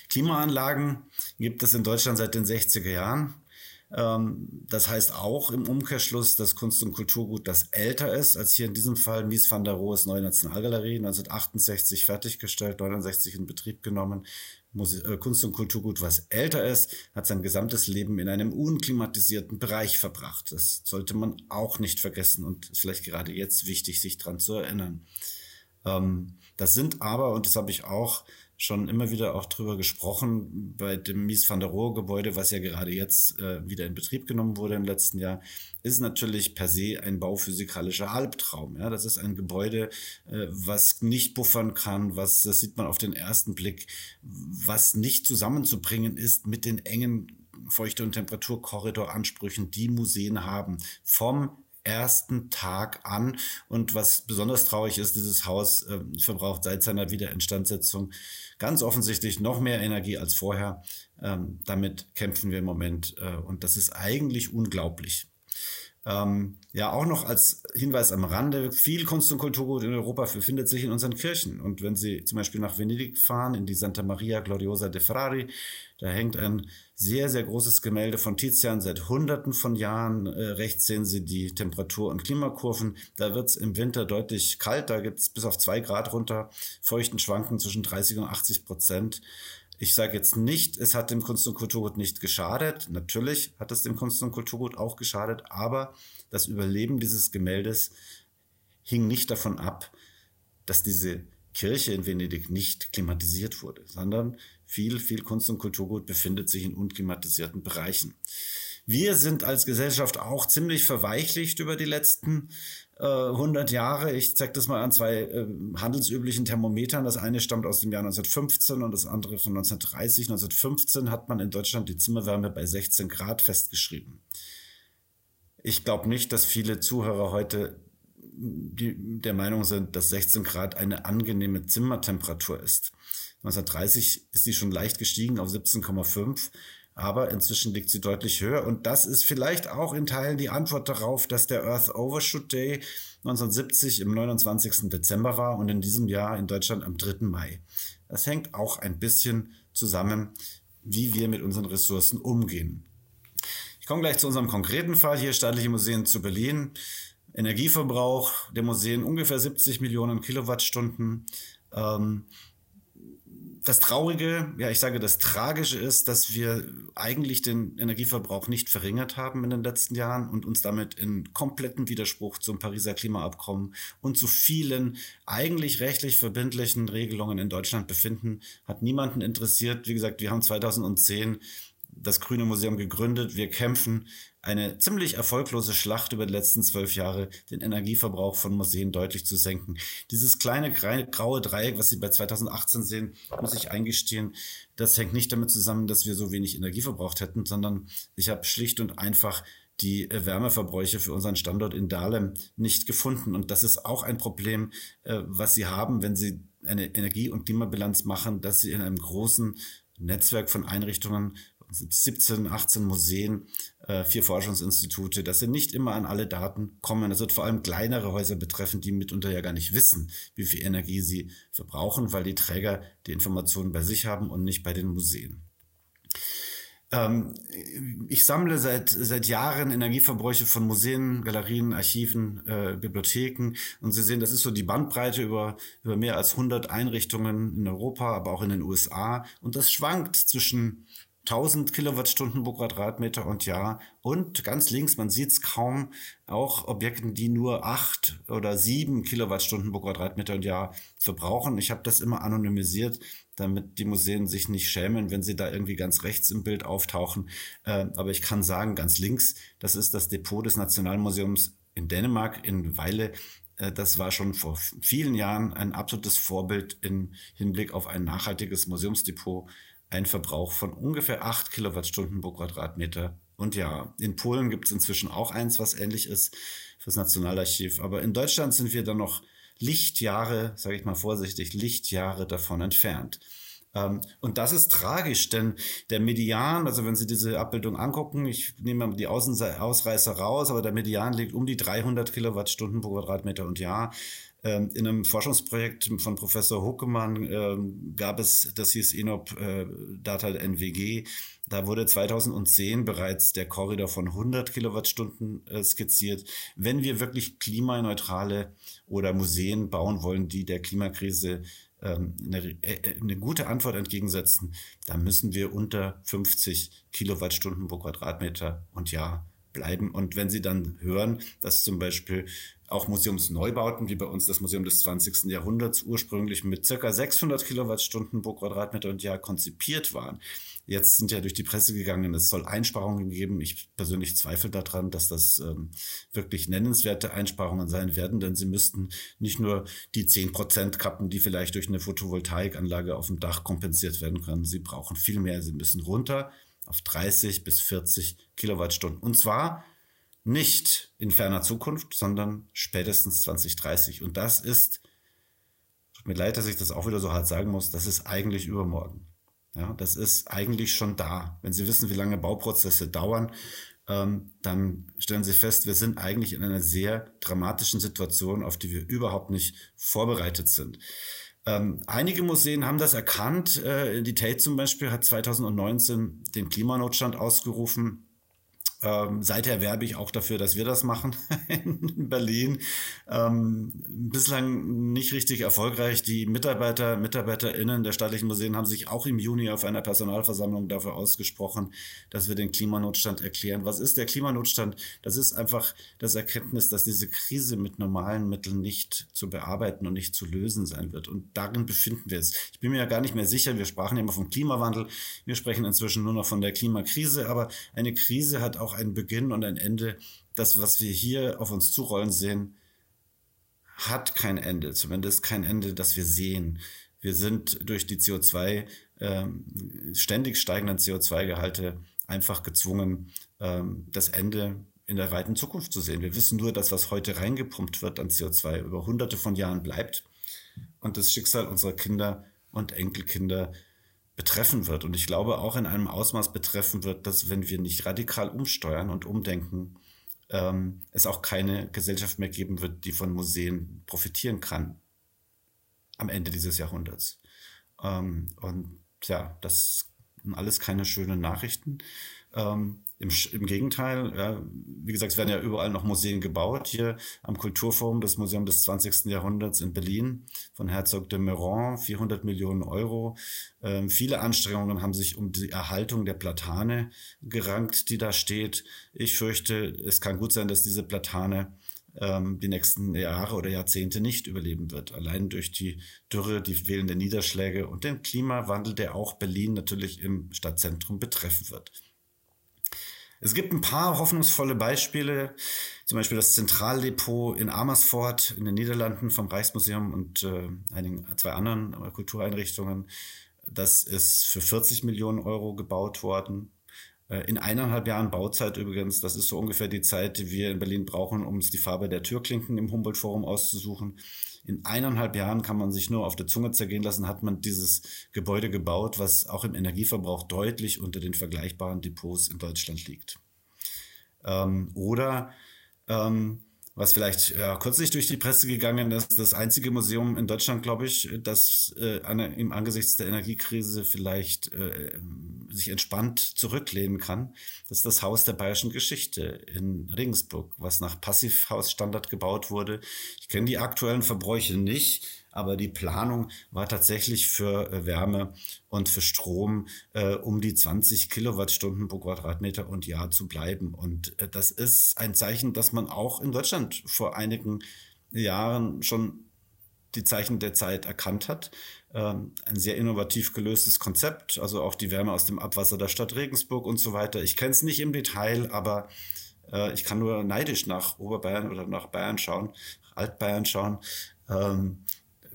Klimaanlagen gibt es in Deutschland seit den 60er Jahren. Ähm, das heißt auch im Umkehrschluss, dass Kunst- und Kulturgut, das älter ist als hier in diesem Fall Mies van der Rohes Neue Nationalgalerie, 1968 fertiggestellt, 69 in Betrieb genommen. Äh, Kunst- und Kulturgut, was älter ist, hat sein gesamtes Leben in einem unklimatisierten Bereich verbracht. Das sollte man auch nicht vergessen und ist vielleicht gerade jetzt wichtig, sich daran zu erinnern. Ähm, das sind aber, und das habe ich auch schon immer wieder auch drüber gesprochen, bei dem Mies van der Rohe Gebäude, was ja gerade jetzt äh, wieder in Betrieb genommen wurde im letzten Jahr, ist natürlich per se ein bauphysikalischer Albtraum. Ja, das ist ein Gebäude, äh, was nicht buffern kann, was, das sieht man auf den ersten Blick, was nicht zusammenzubringen ist mit den engen Feuchte- und Temperaturkorridoransprüchen, die Museen haben. Vom ersten Tag an. Und was besonders traurig ist, dieses Haus äh, verbraucht seit seiner Wiederinstandsetzung ganz offensichtlich noch mehr Energie als vorher. Ähm, damit kämpfen wir im Moment äh, und das ist eigentlich unglaublich. Ähm, ja, auch noch als Hinweis am Rande, viel Kunst und Kulturgut in Europa befindet sich in unseren Kirchen. Und wenn Sie zum Beispiel nach Venedig fahren, in die Santa Maria Gloriosa de Frari, da hängt ein sehr, sehr großes Gemälde von Tizian seit Hunderten von Jahren. Äh, rechts sehen Sie die Temperatur- und Klimakurven. Da wird es im Winter deutlich kalt, da gibt es bis auf zwei Grad runter, feuchten Schwanken zwischen 30 und 80 Prozent. Ich sage jetzt nicht, es hat dem Kunst- und Kulturgut nicht geschadet. Natürlich hat es dem Kunst- und Kulturgut auch geschadet, aber das Überleben dieses Gemäldes hing nicht davon ab, dass diese Kirche in Venedig nicht klimatisiert wurde, sondern viel, viel Kunst- und Kulturgut befindet sich in unklimatisierten Bereichen. Wir sind als Gesellschaft auch ziemlich verweichlicht über die letzten äh, 100 Jahre. Ich zeige das mal an zwei äh, handelsüblichen Thermometern. Das eine stammt aus dem Jahr 1915 und das andere von 1930. 1915 hat man in Deutschland die Zimmerwärme bei 16 Grad festgeschrieben. Ich glaube nicht, dass viele Zuhörer heute die, der Meinung sind, dass 16 Grad eine angenehme Zimmertemperatur ist. 1930 ist sie schon leicht gestiegen auf 17,5 aber inzwischen liegt sie deutlich höher. Und das ist vielleicht auch in Teilen die Antwort darauf, dass der Earth Overshoot Day 1970 im 29. Dezember war und in diesem Jahr in Deutschland am 3. Mai. Das hängt auch ein bisschen zusammen, wie wir mit unseren Ressourcen umgehen. Ich komme gleich zu unserem konkreten Fall hier, Staatliche Museen zu Berlin. Energieverbrauch der Museen ungefähr 70 Millionen Kilowattstunden. Ähm, das Traurige, ja, ich sage, das Tragische ist, dass wir eigentlich den Energieverbrauch nicht verringert haben in den letzten Jahren und uns damit in kompletten Widerspruch zum Pariser Klimaabkommen und zu vielen eigentlich rechtlich verbindlichen Regelungen in Deutschland befinden. Hat niemanden interessiert. Wie gesagt, wir haben 2010 das Grüne Museum gegründet. Wir kämpfen eine ziemlich erfolglose Schlacht über die letzten zwölf Jahre, den Energieverbrauch von Museen deutlich zu senken. Dieses kleine graue Dreieck, was Sie bei 2018 sehen, muss ich eingestehen, das hängt nicht damit zusammen, dass wir so wenig Energie verbraucht hätten, sondern ich habe schlicht und einfach die Wärmeverbräuche für unseren Standort in Dahlem nicht gefunden. Und das ist auch ein Problem, äh, was Sie haben, wenn Sie eine Energie- und Klimabilanz machen, dass Sie in einem großen Netzwerk von Einrichtungen 17, 18 Museen, äh, vier Forschungsinstitute, dass sie nicht immer an alle Daten kommen. Das wird vor allem kleinere Häuser betreffen, die mitunter ja gar nicht wissen, wie viel Energie sie verbrauchen, weil die Träger die Informationen bei sich haben und nicht bei den Museen. Ähm, ich sammle seit, seit Jahren Energieverbräuche von Museen, Galerien, Archiven, äh, Bibliotheken und Sie sehen, das ist so die Bandbreite über, über mehr als 100 Einrichtungen in Europa, aber auch in den USA und das schwankt zwischen 1000 Kilowattstunden pro Quadratmeter und Jahr. Und ganz links, man sieht es kaum, auch Objekten, die nur 8 oder 7 Kilowattstunden pro Quadratmeter und Jahr verbrauchen. Ich habe das immer anonymisiert, damit die Museen sich nicht schämen, wenn sie da irgendwie ganz rechts im Bild auftauchen. Äh, aber ich kann sagen, ganz links, das ist das Depot des Nationalmuseums in Dänemark, in Weile. Äh, das war schon vor vielen Jahren ein absolutes Vorbild im Hinblick auf ein nachhaltiges Museumsdepot einen Verbrauch von ungefähr 8 Kilowattstunden pro Quadratmeter. Und ja, in Polen gibt es inzwischen auch eins, was ähnlich ist fürs Nationalarchiv. Aber in Deutschland sind wir dann noch Lichtjahre, sage ich mal vorsichtig, Lichtjahre davon entfernt. Ähm, und das ist tragisch, denn der Median, also wenn Sie diese Abbildung angucken, ich nehme mal die Außenreißer raus, aber der Median liegt um die 300 Kilowattstunden pro Quadratmeter und Jahr. Ähm, in einem Forschungsprojekt von Professor Huckemann ähm, gab es, das hieß ENOP äh, Data NWG. Da wurde 2010 bereits der Korridor von 100 Kilowattstunden äh, skizziert. Wenn wir wirklich klimaneutrale oder Museen bauen wollen, die der Klimakrise eine, äh, eine gute Antwort entgegensetzen, dann müssen wir unter 50 Kilowattstunden pro Quadratmeter und Jahr bleiben. Und wenn Sie dann hören, dass zum Beispiel auch Museumsneubauten, wie bei uns das Museum des 20. Jahrhunderts, ursprünglich mit circa 600 Kilowattstunden pro Quadratmeter und Jahr konzipiert waren. Jetzt sind ja durch die Presse gegangen, es soll Einsparungen geben. Ich persönlich zweifle daran, dass das ähm, wirklich nennenswerte Einsparungen sein werden, denn sie müssten nicht nur die 10 Prozent kappen, die vielleicht durch eine Photovoltaikanlage auf dem Dach kompensiert werden können. Sie brauchen viel mehr. Sie müssen runter auf 30 bis 40 Kilowattstunden. Und zwar nicht in ferner Zukunft, sondern spätestens 2030. Und das ist, tut mir leid, dass ich das auch wieder so hart sagen muss, das ist eigentlich übermorgen. Ja, das ist eigentlich schon da. Wenn Sie wissen, wie lange Bauprozesse dauern, ähm, dann stellen Sie fest, wir sind eigentlich in einer sehr dramatischen Situation, auf die wir überhaupt nicht vorbereitet sind. Ähm, einige Museen haben das erkannt. Äh, die Tate zum Beispiel hat 2019 den Klimanotstand ausgerufen. Ähm, seither werbe ich auch dafür, dass wir das machen in Berlin. Ähm, bislang nicht richtig erfolgreich. Die Mitarbeiter, MitarbeiterInnen der staatlichen Museen haben sich auch im Juni auf einer Personalversammlung dafür ausgesprochen, dass wir den Klimanotstand erklären. Was ist der Klimanotstand? Das ist einfach das Erkenntnis, dass diese Krise mit normalen Mitteln nicht zu bearbeiten und nicht zu lösen sein wird. Und darin befinden wir uns. Ich bin mir ja gar nicht mehr sicher. Wir sprachen ja immer vom Klimawandel. Wir sprechen inzwischen nur noch von der Klimakrise. Aber eine Krise hat auch ein Beginn und ein Ende. Das, was wir hier auf uns zurollen sehen, hat kein Ende, zumindest kein Ende, das wir sehen. Wir sind durch die CO2, ähm, ständig steigenden CO2-Gehalte einfach gezwungen, ähm, das Ende in der weiten Zukunft zu sehen. Wir wissen nur, dass was heute reingepumpt wird an CO2 über hunderte von Jahren bleibt und das Schicksal unserer Kinder und Enkelkinder betreffen wird. Und ich glaube auch in einem Ausmaß betreffen wird, dass wenn wir nicht radikal umsteuern und umdenken, ähm, es auch keine Gesellschaft mehr geben wird, die von Museen profitieren kann am Ende dieses Jahrhunderts. Ähm, und ja, das sind alles keine schönen Nachrichten. Ähm, im, Im Gegenteil, ja, wie gesagt, es werden ja überall noch Museen gebaut. Hier am Kulturforum, das Museum des 20. Jahrhunderts in Berlin von Herzog de Meuron, 400 Millionen Euro. Ähm, viele Anstrengungen haben sich um die Erhaltung der Platane gerankt, die da steht. Ich fürchte, es kann gut sein, dass diese Platane ähm, die nächsten Jahre oder Jahrzehnte nicht überleben wird. Allein durch die Dürre, die fehlenden Niederschläge und den Klimawandel, der auch Berlin natürlich im Stadtzentrum betreffen wird. Es gibt ein paar hoffnungsvolle Beispiele, zum Beispiel das Zentraldepot in Amersfoort in den Niederlanden vom Reichsmuseum und äh, einigen, zwei anderen Kultureinrichtungen. Das ist für 40 Millionen Euro gebaut worden. Äh, in eineinhalb Jahren Bauzeit übrigens, das ist so ungefähr die Zeit, die wir in Berlin brauchen, um uns die Farbe der Türklinken im Humboldt-Forum auszusuchen. In eineinhalb Jahren kann man sich nur auf der Zunge zergehen lassen, hat man dieses Gebäude gebaut, was auch im Energieverbrauch deutlich unter den vergleichbaren Depots in Deutschland liegt. Ähm, oder ähm, was vielleicht äh, kürzlich durch die Presse gegangen ist, das einzige Museum in Deutschland, glaube ich, das äh, an, im angesichts der Energiekrise vielleicht äh, sich entspannt zurücklehnen kann. Das ist das Haus der bayerischen Geschichte in Regensburg, was nach Passivhausstandard gebaut wurde. Ich kenne die aktuellen Verbräuche nicht, aber die Planung war tatsächlich für äh, Wärme und für Strom äh, um die 20 Kilowattstunden pro Quadratmeter und Jahr zu bleiben. Und äh, das ist ein Zeichen, dass man auch in Deutschland vor einigen Jahren schon die Zeichen der Zeit erkannt hat. Ähm, ein sehr innovativ gelöstes Konzept, also auch die Wärme aus dem Abwasser der Stadt Regensburg und so weiter. Ich kenne es nicht im Detail, aber äh, ich kann nur neidisch nach Oberbayern oder nach Bayern schauen, Altbayern schauen. Ähm,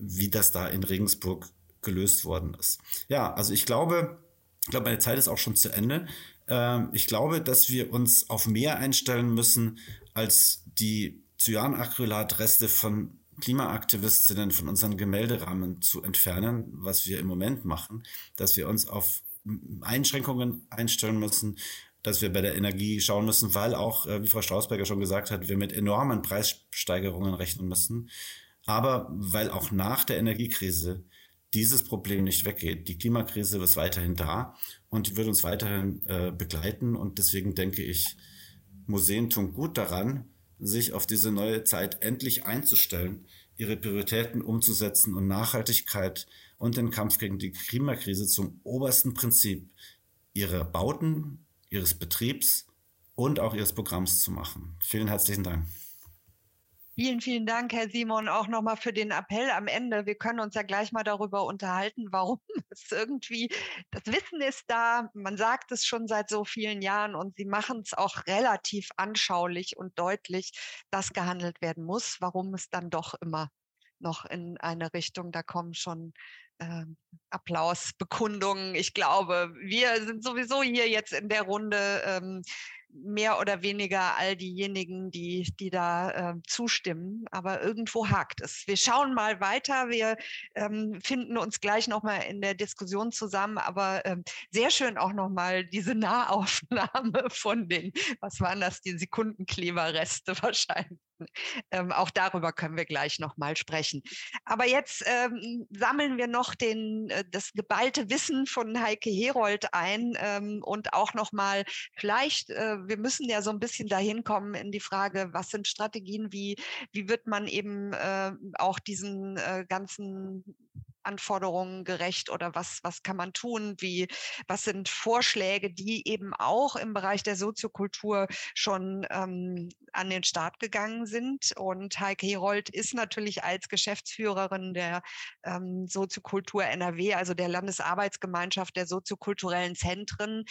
wie das da in Regensburg gelöst worden ist. Ja, also ich glaube, ich glaube, meine Zeit ist auch schon zu Ende. Ähm, ich glaube, dass wir uns auf mehr einstellen müssen, als die Cyanacrylatreste von Klimaaktivistinnen von unseren Gemälderahmen zu entfernen, was wir im Moment machen, dass wir uns auf Einschränkungen einstellen müssen, dass wir bei der Energie schauen müssen, weil auch, äh, wie Frau Strausberger schon gesagt hat, wir mit enormen Preissteigerungen rechnen müssen. Aber weil auch nach der Energiekrise dieses Problem nicht weggeht. Die Klimakrise ist weiterhin da und wird uns weiterhin äh, begleiten. Und deswegen denke ich, Museen tun gut daran, sich auf diese neue Zeit endlich einzustellen, ihre Prioritäten umzusetzen und Nachhaltigkeit und den Kampf gegen die Klimakrise zum obersten Prinzip ihrer Bauten, ihres Betriebs und auch ihres Programms zu machen. Vielen herzlichen Dank. Vielen, vielen Dank, Herr Simon, auch nochmal für den Appell am Ende. Wir können uns ja gleich mal darüber unterhalten, warum es irgendwie, das Wissen ist da, man sagt es schon seit so vielen Jahren und Sie machen es auch relativ anschaulich und deutlich, dass gehandelt werden muss, warum es dann doch immer noch in eine Richtung, da kommen schon äh, Applausbekundungen. Ich glaube, wir sind sowieso hier jetzt in der Runde. Ähm, mehr oder weniger all diejenigen, die, die da äh, zustimmen. Aber irgendwo hakt es. Wir schauen mal weiter. Wir ähm, finden uns gleich nochmal in der Diskussion zusammen. Aber ähm, sehr schön auch nochmal diese Nahaufnahme von den, was waren das, die Sekundenkleberreste wahrscheinlich. Ähm, auch darüber können wir gleich nochmal sprechen. Aber jetzt ähm, sammeln wir noch den, äh, das geballte Wissen von Heike Herold ein ähm, und auch nochmal vielleicht, äh, wir müssen ja so ein bisschen dahin kommen in die Frage, was sind Strategien, wie, wie wird man eben äh, auch diesen äh, ganzen Anforderungen gerecht oder was, was kann man tun? Wie, was sind Vorschläge, die eben auch im Bereich der Soziokultur schon ähm, an den Start gegangen sind? Und Heike Herold ist natürlich als Geschäftsführerin der ähm, Soziokultur NRW, also der Landesarbeitsgemeinschaft der soziokulturellen Zentren,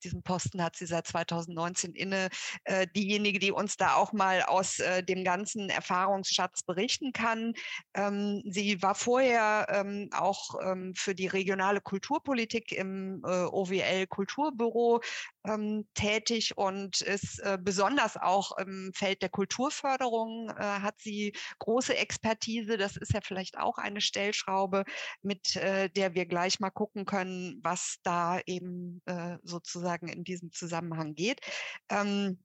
diesen Posten hat sie seit 2019 inne, äh, diejenige, die uns da auch mal aus äh, dem ganzen Erfahrungsschatz berichten kann. Ähm, sie war vorher ähm, auch ähm, für die regionale Kulturpolitik im äh, OWL Kulturbüro ähm, tätig und ist äh, besonders auch im Feld der Kulturförderung äh, hat sie große Expertise. Das ist ja vielleicht auch eine Stellschraube, mit äh, der wir gleich mal gucken können, was da eben äh, sozusagen in diesem Zusammenhang geht. Ähm,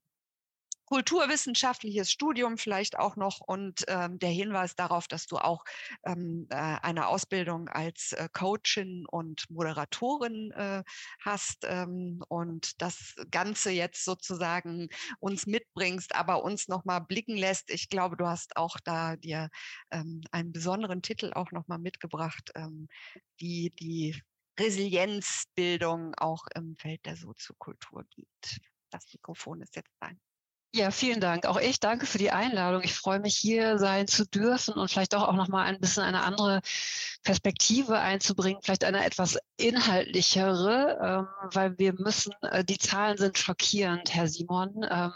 kulturwissenschaftliches Studium vielleicht auch noch und ähm, der Hinweis darauf, dass du auch ähm, äh, eine Ausbildung als äh, Coachin und Moderatorin äh, hast ähm, und das Ganze jetzt sozusagen uns mitbringst, aber uns nochmal blicken lässt. Ich glaube, du hast auch da dir ähm, einen besonderen Titel auch nochmal mitgebracht, ähm, wie die Resilienzbildung auch im Feld der Soziokultur gibt. Das Mikrofon ist jetzt dein. Ja, vielen Dank. Auch ich danke für die Einladung. Ich freue mich, hier sein zu dürfen und vielleicht auch, auch noch mal ein bisschen eine andere Perspektive einzubringen, vielleicht eine etwas inhaltlichere, ähm, weil wir müssen, äh, die Zahlen sind schockierend, Herr Simon. Ähm,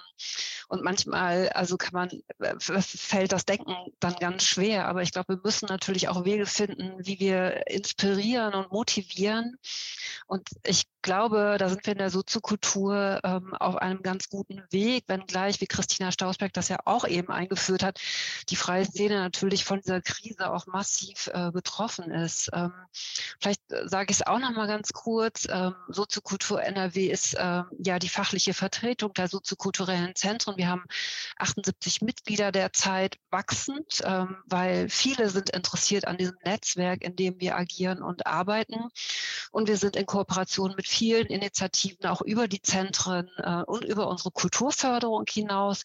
und manchmal, also kann man, äh, fällt das Denken dann ganz schwer. Aber ich glaube, wir müssen natürlich auch Wege finden, wie wir inspirieren und motivieren. Und ich glaube, da sind wir in der Soziokultur ähm, auf einem ganz guten Weg, wenngleich, wie Christina Stausberg das ja auch eben eingeführt hat, die freie Szene natürlich von dieser Krise auch massiv äh, betroffen ist. Ähm, vielleicht äh, sage ich es auch noch mal ganz kurz. Ähm, Soziokultur NRW ist ähm, ja die fachliche Vertretung der soziokulturellen Zentren. Wir haben 78 Mitglieder derzeit wachsend, ähm, weil viele sind interessiert an diesem Netzwerk, in dem wir agieren und arbeiten. Und wir sind in Kooperation mit vielen Initiativen auch über die Zentren äh, und über unsere Kulturförderung hinaus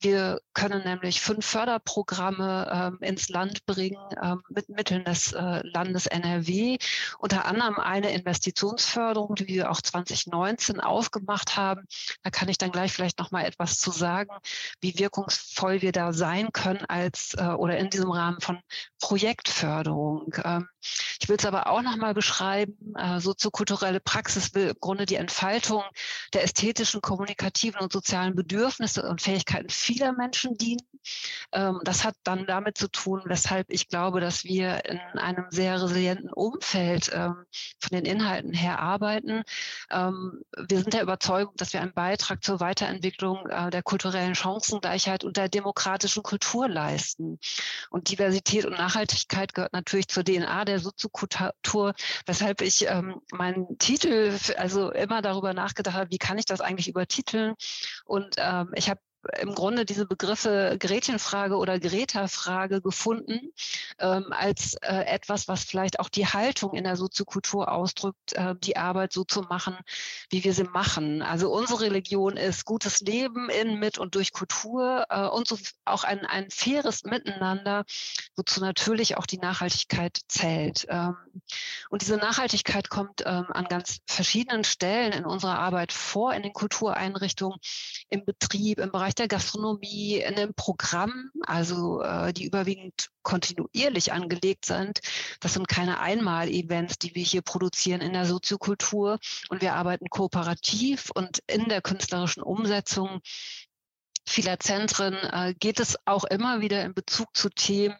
wir können nämlich fünf Förderprogramme ähm, ins Land bringen ähm, mit Mitteln des äh, Landes NRW. Unter anderem eine Investitionsförderung, die wir auch 2019 aufgemacht haben. Da kann ich dann gleich vielleicht noch mal etwas zu sagen, wie wirkungsvoll wir da sein können als äh, oder in diesem Rahmen von Projektförderung. Ähm, ich will es aber auch noch mal beschreiben. Äh, soziokulturelle Praxis will im Grunde die Entfaltung der ästhetischen, kommunikativen und sozialen Bedürfnisse und Fähigkeiten vieler Menschen dienen. Ähm, das hat dann damit zu tun, weshalb ich glaube, dass wir in einem sehr resilienten Umfeld ähm, von den Inhalten her arbeiten. Ähm, wir sind der Überzeugung, dass wir einen Beitrag zur Weiterentwicklung äh, der kulturellen Chancengleichheit und der demokratischen Kultur leisten. Und Diversität und Nachhaltigkeit gehört natürlich zur DNA der Soziokultur, weshalb ich meinen Titel also immer darüber nachgedacht habe, wie kann ich das eigentlich übertiteln? Und ich habe im Grunde diese Begriffe Gretchenfrage oder Greta-Frage gefunden ähm, als äh, etwas, was vielleicht auch die Haltung in der Soziokultur ausdrückt, äh, die Arbeit so zu machen, wie wir sie machen. Also unsere Religion ist gutes Leben in, mit und durch Kultur äh, und so auch ein, ein faires Miteinander, wozu natürlich auch die Nachhaltigkeit zählt. Ähm, und diese Nachhaltigkeit kommt ähm, an ganz verschiedenen Stellen in unserer Arbeit vor, in den Kultureinrichtungen, im Betrieb, im Bereich Bereich der Gastronomie in einem Programm, also äh, die überwiegend kontinuierlich angelegt sind. Das sind keine Einmal-Events, die wir hier produzieren in der Soziokultur. Und wir arbeiten kooperativ und in der künstlerischen Umsetzung vieler Zentren äh, geht es auch immer wieder in Bezug zu Themen,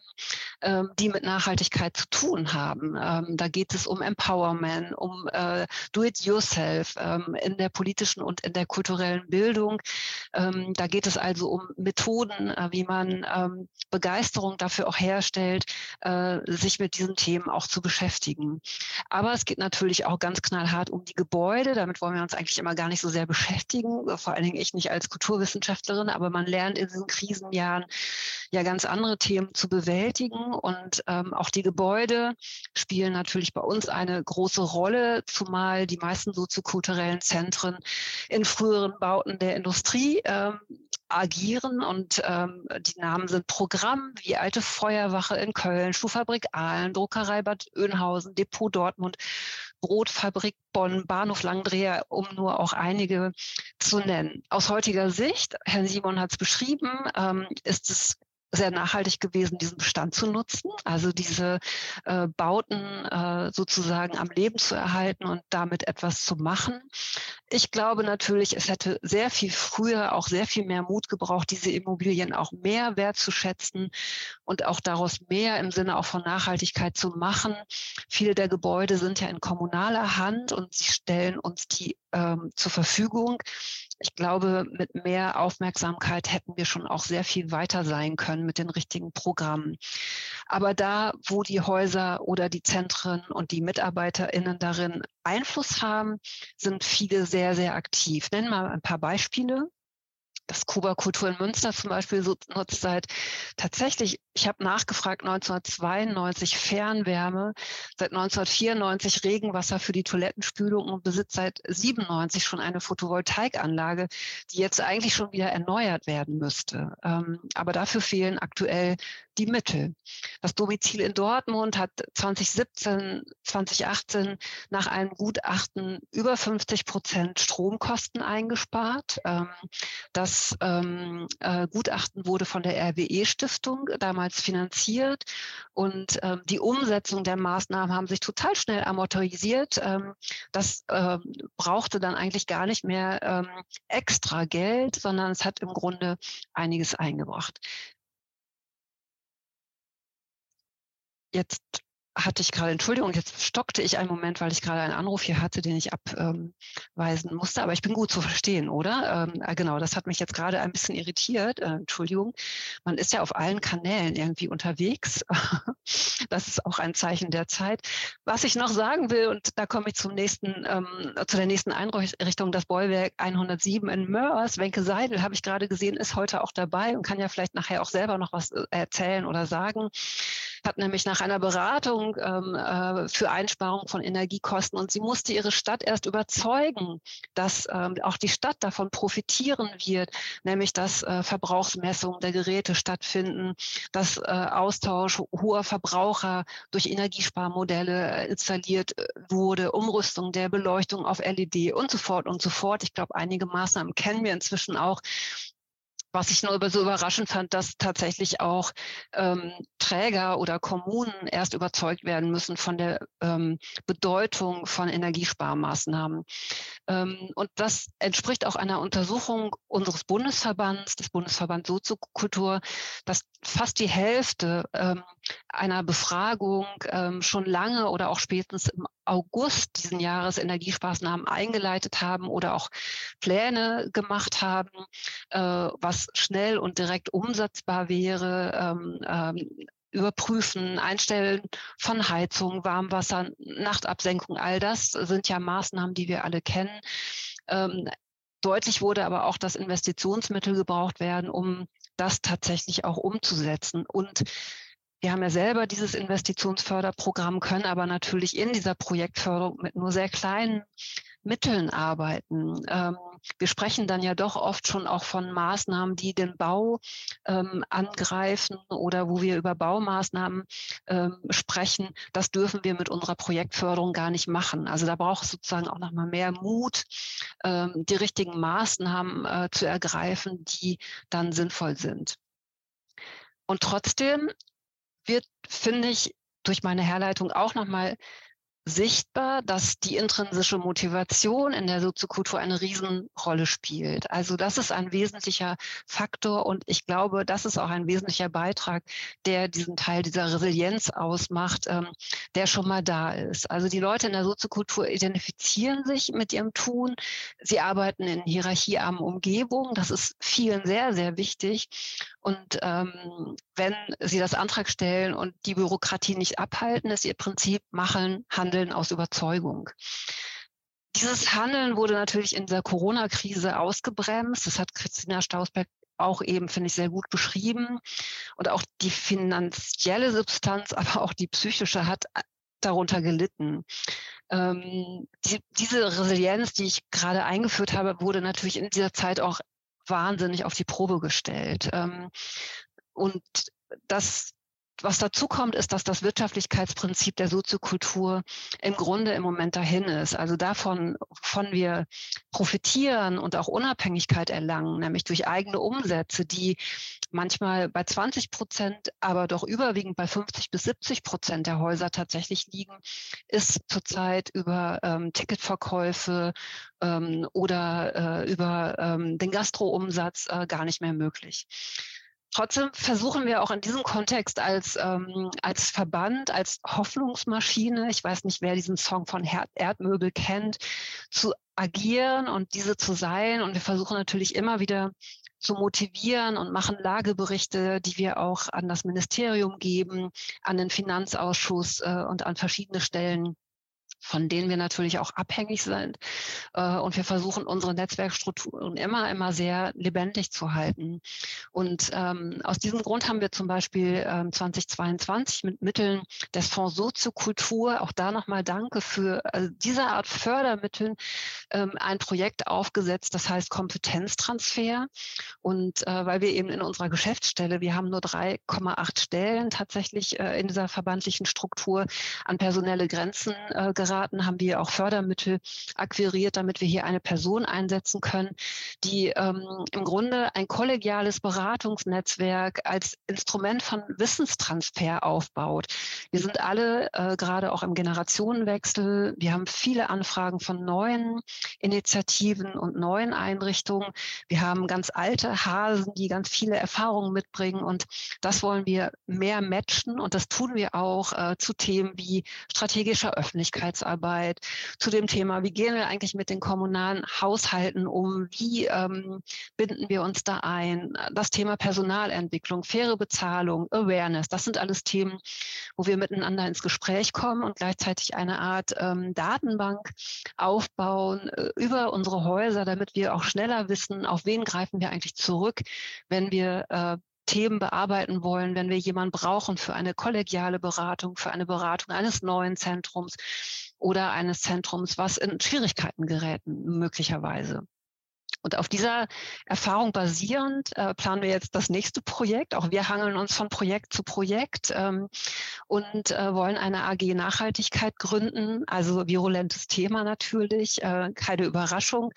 ähm, die mit Nachhaltigkeit zu tun haben. Ähm, da geht es um Empowerment, um äh, Do-it-yourself ähm, in der politischen und in der kulturellen Bildung. Ähm, da geht es also um Methoden, äh, wie man ähm, Begeisterung dafür auch herstellt, äh, sich mit diesen Themen auch zu beschäftigen. Aber es geht natürlich auch ganz knallhart um die Gebäude. Damit wollen wir uns eigentlich immer gar nicht so sehr beschäftigen, vor allen Dingen ich nicht als Kulturwissenschaftlerin, aber man lernt in diesen Krisenjahren ja ganz andere Themen zu bewältigen. Und ähm, auch die Gebäude spielen natürlich bei uns eine große Rolle, zumal die meisten soziokulturellen Zentren in früheren Bauten der Industrie ähm, agieren. Und ähm, die Namen sind Programm wie Alte Feuerwache in Köln, Schuhfabrik Aalen, Druckerei Bad Oeynhausen, Depot Dortmund, Brotfabrik Bonn, Bahnhof Langdreher, um nur auch einige zu nennen. Aus heutiger Sicht, Herr Simon hat es beschrieben, ähm, ist es sehr nachhaltig gewesen, diesen Bestand zu nutzen, also diese äh, Bauten äh, sozusagen am Leben zu erhalten und damit etwas zu machen. Ich glaube natürlich, es hätte sehr viel früher auch sehr viel mehr Mut gebraucht, diese Immobilien auch mehr wertzuschätzen und auch daraus mehr im Sinne auch von Nachhaltigkeit zu machen. Viele der Gebäude sind ja in kommunaler Hand und sie stellen uns die ähm, zur Verfügung ich glaube, mit mehr Aufmerksamkeit hätten wir schon auch sehr viel weiter sein können mit den richtigen Programmen. Aber da, wo die Häuser oder die Zentren und die MitarbeiterInnen darin Einfluss haben, sind viele sehr, sehr aktiv. Nennen mal ein paar Beispiele das Kuba Kultur in Münster zum Beispiel so, nutzt seit tatsächlich, ich habe nachgefragt, 1992 Fernwärme, seit 1994 Regenwasser für die Toilettenspülung und besitzt seit 97 schon eine Photovoltaikanlage, die jetzt eigentlich schon wieder erneuert werden müsste. Ähm, aber dafür fehlen aktuell die Mittel. Das Domizil in Dortmund hat 2017, 2018 nach einem Gutachten über 50 Prozent Stromkosten eingespart. Ähm, das ähm, äh, Gutachten wurde von der RWE-Stiftung damals finanziert und ähm, die Umsetzung der Maßnahmen haben sich total schnell amortisiert. das brauchte dann eigentlich gar nicht mehr extra Geld, sondern es hat im Grunde einiges eingebracht. Jetzt hatte ich gerade, Entschuldigung, jetzt stockte ich einen Moment, weil ich gerade einen Anruf hier hatte, den ich abweisen musste, aber ich bin gut zu verstehen, oder? Ähm, äh, genau, das hat mich jetzt gerade ein bisschen irritiert. Äh, Entschuldigung, man ist ja auf allen Kanälen irgendwie unterwegs. das ist auch ein Zeichen der Zeit. Was ich noch sagen will, und da komme ich zum nächsten, ähm, zu der nächsten Einrichtung, das Bollwerk 107 in Mörs. Wenke Seidel, habe ich gerade gesehen, ist heute auch dabei und kann ja vielleicht nachher auch selber noch was äh, erzählen oder sagen. Hat nämlich nach einer Beratung ähm, äh, für Einsparung von Energiekosten. Und sie musste ihre Stadt erst überzeugen, dass ähm, auch die Stadt davon profitieren wird, nämlich dass äh, Verbrauchsmessungen der Geräte stattfinden, dass äh, Austausch hoher Verbraucher durch Energiesparmodelle äh, installiert äh, wurde, Umrüstung der Beleuchtung auf LED und so fort und so fort. Ich glaube, einige Maßnahmen kennen wir inzwischen auch was ich nur so überraschend fand, dass tatsächlich auch ähm, Träger oder Kommunen erst überzeugt werden müssen von der ähm, Bedeutung von Energiesparmaßnahmen. Ähm, und das entspricht auch einer Untersuchung unseres Bundesverbands, des Bundesverbands Soziokultur, dass fast die Hälfte ähm, einer Befragung ähm, schon lange oder auch spätestens im August diesen Jahres Energiesparmaßnahmen eingeleitet haben oder auch Pläne gemacht haben, äh, was schnell und direkt umsetzbar wäre. Ähm, ähm, überprüfen, Einstellen von Heizung, Warmwasser, Nachtabsenkung, all das sind ja Maßnahmen, die wir alle kennen. Ähm, deutlich wurde aber auch, dass Investitionsmittel gebraucht werden, um das tatsächlich auch umzusetzen. Und wir haben ja selber dieses Investitionsförderprogramm, können aber natürlich in dieser Projektförderung mit nur sehr kleinen Mitteln arbeiten. Ähm, wir sprechen dann ja doch oft schon auch von Maßnahmen, die den Bau ähm, angreifen oder wo wir über Baumaßnahmen ähm, sprechen. Das dürfen wir mit unserer Projektförderung gar nicht machen. Also da braucht es sozusagen auch nochmal mehr Mut, ähm, die richtigen Maßnahmen äh, zu ergreifen, die dann sinnvoll sind. Und trotzdem wird, finde ich, durch meine Herleitung auch nochmal sichtbar, dass die intrinsische Motivation in der Soziokultur eine Riesenrolle spielt. Also das ist ein wesentlicher Faktor und ich glaube, das ist auch ein wesentlicher Beitrag, der diesen Teil dieser Resilienz ausmacht, ähm, der schon mal da ist. Also die Leute in der Soziokultur identifizieren sich mit ihrem Tun. Sie arbeiten in hierarchiearmen Umgebungen. Das ist vielen sehr, sehr wichtig. Und ähm, wenn sie das Antrag stellen und die Bürokratie nicht abhalten, ist ihr Prinzip machen, handeln aus Überzeugung. Dieses Handeln wurde natürlich in der Corona-Krise ausgebremst. Das hat Christina Stausberg auch eben, finde ich, sehr gut beschrieben. Und auch die finanzielle Substanz, aber auch die psychische hat darunter gelitten. Ähm, die, diese Resilienz, die ich gerade eingeführt habe, wurde natürlich in dieser Zeit auch wahnsinnig auf die Probe gestellt. Ähm, und das was dazu kommt, ist, dass das Wirtschaftlichkeitsprinzip der Soziokultur im Grunde im Moment dahin ist. Also davon, von wir profitieren und auch Unabhängigkeit erlangen, nämlich durch eigene Umsätze, die manchmal bei 20 Prozent, aber doch überwiegend bei 50 bis 70 Prozent der Häuser tatsächlich liegen, ist zurzeit über ähm, Ticketverkäufe ähm, oder äh, über ähm, den Gastroumsatz äh, gar nicht mehr möglich. Trotzdem versuchen wir auch in diesem Kontext als, ähm, als Verband, als Hoffnungsmaschine, ich weiß nicht, wer diesen Song von Her Erdmöbel kennt, zu agieren und diese zu sein. Und wir versuchen natürlich immer wieder zu motivieren und machen Lageberichte, die wir auch an das Ministerium geben, an den Finanzausschuss äh, und an verschiedene Stellen von denen wir natürlich auch abhängig sind. Äh, und wir versuchen unsere Netzwerkstrukturen immer, immer sehr lebendig zu halten. Und ähm, aus diesem Grund haben wir zum Beispiel ähm, 2022 mit Mitteln des Fonds Soziokultur, auch da nochmal Danke für also diese Art Fördermitteln, ähm, ein Projekt aufgesetzt, das heißt Kompetenztransfer. Und äh, weil wir eben in unserer Geschäftsstelle, wir haben nur 3,8 Stellen tatsächlich äh, in dieser verbandlichen Struktur an personelle Grenzen äh, geraten, haben wir auch Fördermittel akquiriert, damit wir hier eine Person einsetzen können, die ähm, im Grunde ein kollegiales Beratungsnetzwerk als Instrument von Wissenstransfer aufbaut. Wir sind alle äh, gerade auch im Generationenwechsel. Wir haben viele Anfragen von neuen Initiativen und neuen Einrichtungen. Wir haben ganz alte Hasen, die ganz viele Erfahrungen mitbringen und das wollen wir mehr matchen und das tun wir auch äh, zu Themen wie strategischer Öffentlichkeits Öffentlichkeitsarbeit, zu dem Thema, wie gehen wir eigentlich mit den kommunalen Haushalten um, wie ähm, binden wir uns da ein, das Thema Personalentwicklung, faire Bezahlung, Awareness, das sind alles Themen, wo wir miteinander ins Gespräch kommen und gleichzeitig eine Art ähm, Datenbank aufbauen äh, über unsere Häuser, damit wir auch schneller wissen, auf wen greifen wir eigentlich zurück, wenn wir äh, Themen bearbeiten wollen, wenn wir jemanden brauchen für eine kollegiale Beratung, für eine Beratung eines neuen Zentrums oder eines Zentrums, was in Schwierigkeiten gerät, möglicherweise. Und auf dieser Erfahrung basierend äh, planen wir jetzt das nächste Projekt. Auch wir hangeln uns von Projekt zu Projekt ähm, und äh, wollen eine AG Nachhaltigkeit gründen. Also virulentes Thema natürlich, äh, keine Überraschung.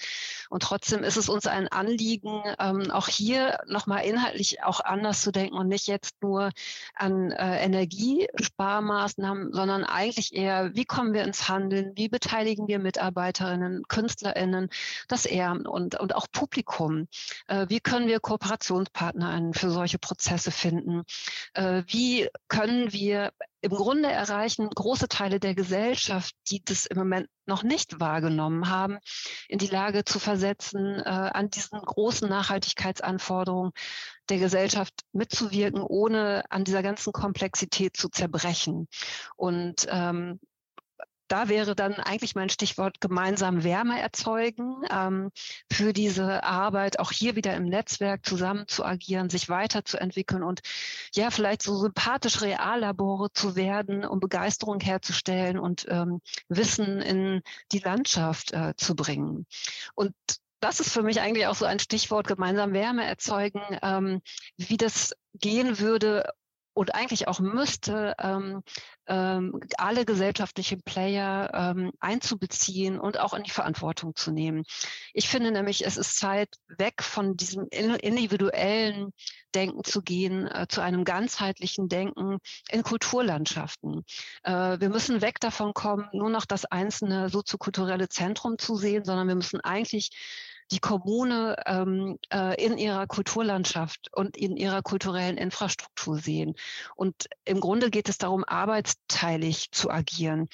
Und trotzdem ist es uns ein Anliegen, ähm, auch hier nochmal inhaltlich auch anders zu denken und nicht jetzt nur an äh, Energiesparmaßnahmen, sondern eigentlich eher, wie kommen wir ins Handeln, wie beteiligen wir Mitarbeiterinnen, KünstlerInnen, das Ehrenamt und, und auch Publikum. Äh, wie können wir Kooperationspartner für solche Prozesse finden? Äh, wie können wir im Grunde erreichen, große Teile der Gesellschaft, die das im Moment noch nicht wahrgenommen haben, in die Lage zu versetzen, äh, an diesen großen Nachhaltigkeitsanforderungen der Gesellschaft mitzuwirken, ohne an dieser ganzen Komplexität zu zerbrechen. Und ähm, da wäre dann eigentlich mein Stichwort gemeinsam Wärme erzeugen, ähm, für diese Arbeit auch hier wieder im Netzwerk zusammen zu agieren, sich weiterzuentwickeln und ja, vielleicht so sympathisch Reallabore zu werden, um Begeisterung herzustellen und ähm, Wissen in die Landschaft äh, zu bringen. Und das ist für mich eigentlich auch so ein Stichwort gemeinsam Wärme erzeugen, ähm, wie das gehen würde, und eigentlich auch müsste, ähm, ähm, alle gesellschaftlichen Player ähm, einzubeziehen und auch in die Verantwortung zu nehmen. Ich finde nämlich, es ist Zeit, weg von diesem individuellen Denken zu gehen, äh, zu einem ganzheitlichen Denken in Kulturlandschaften. Äh, wir müssen weg davon kommen, nur noch das einzelne soziokulturelle Zentrum zu sehen, sondern wir müssen eigentlich die Kommune ähm, äh, in ihrer Kulturlandschaft und in ihrer kulturellen Infrastruktur sehen. Und im Grunde geht es darum, arbeitsteilig zu agieren.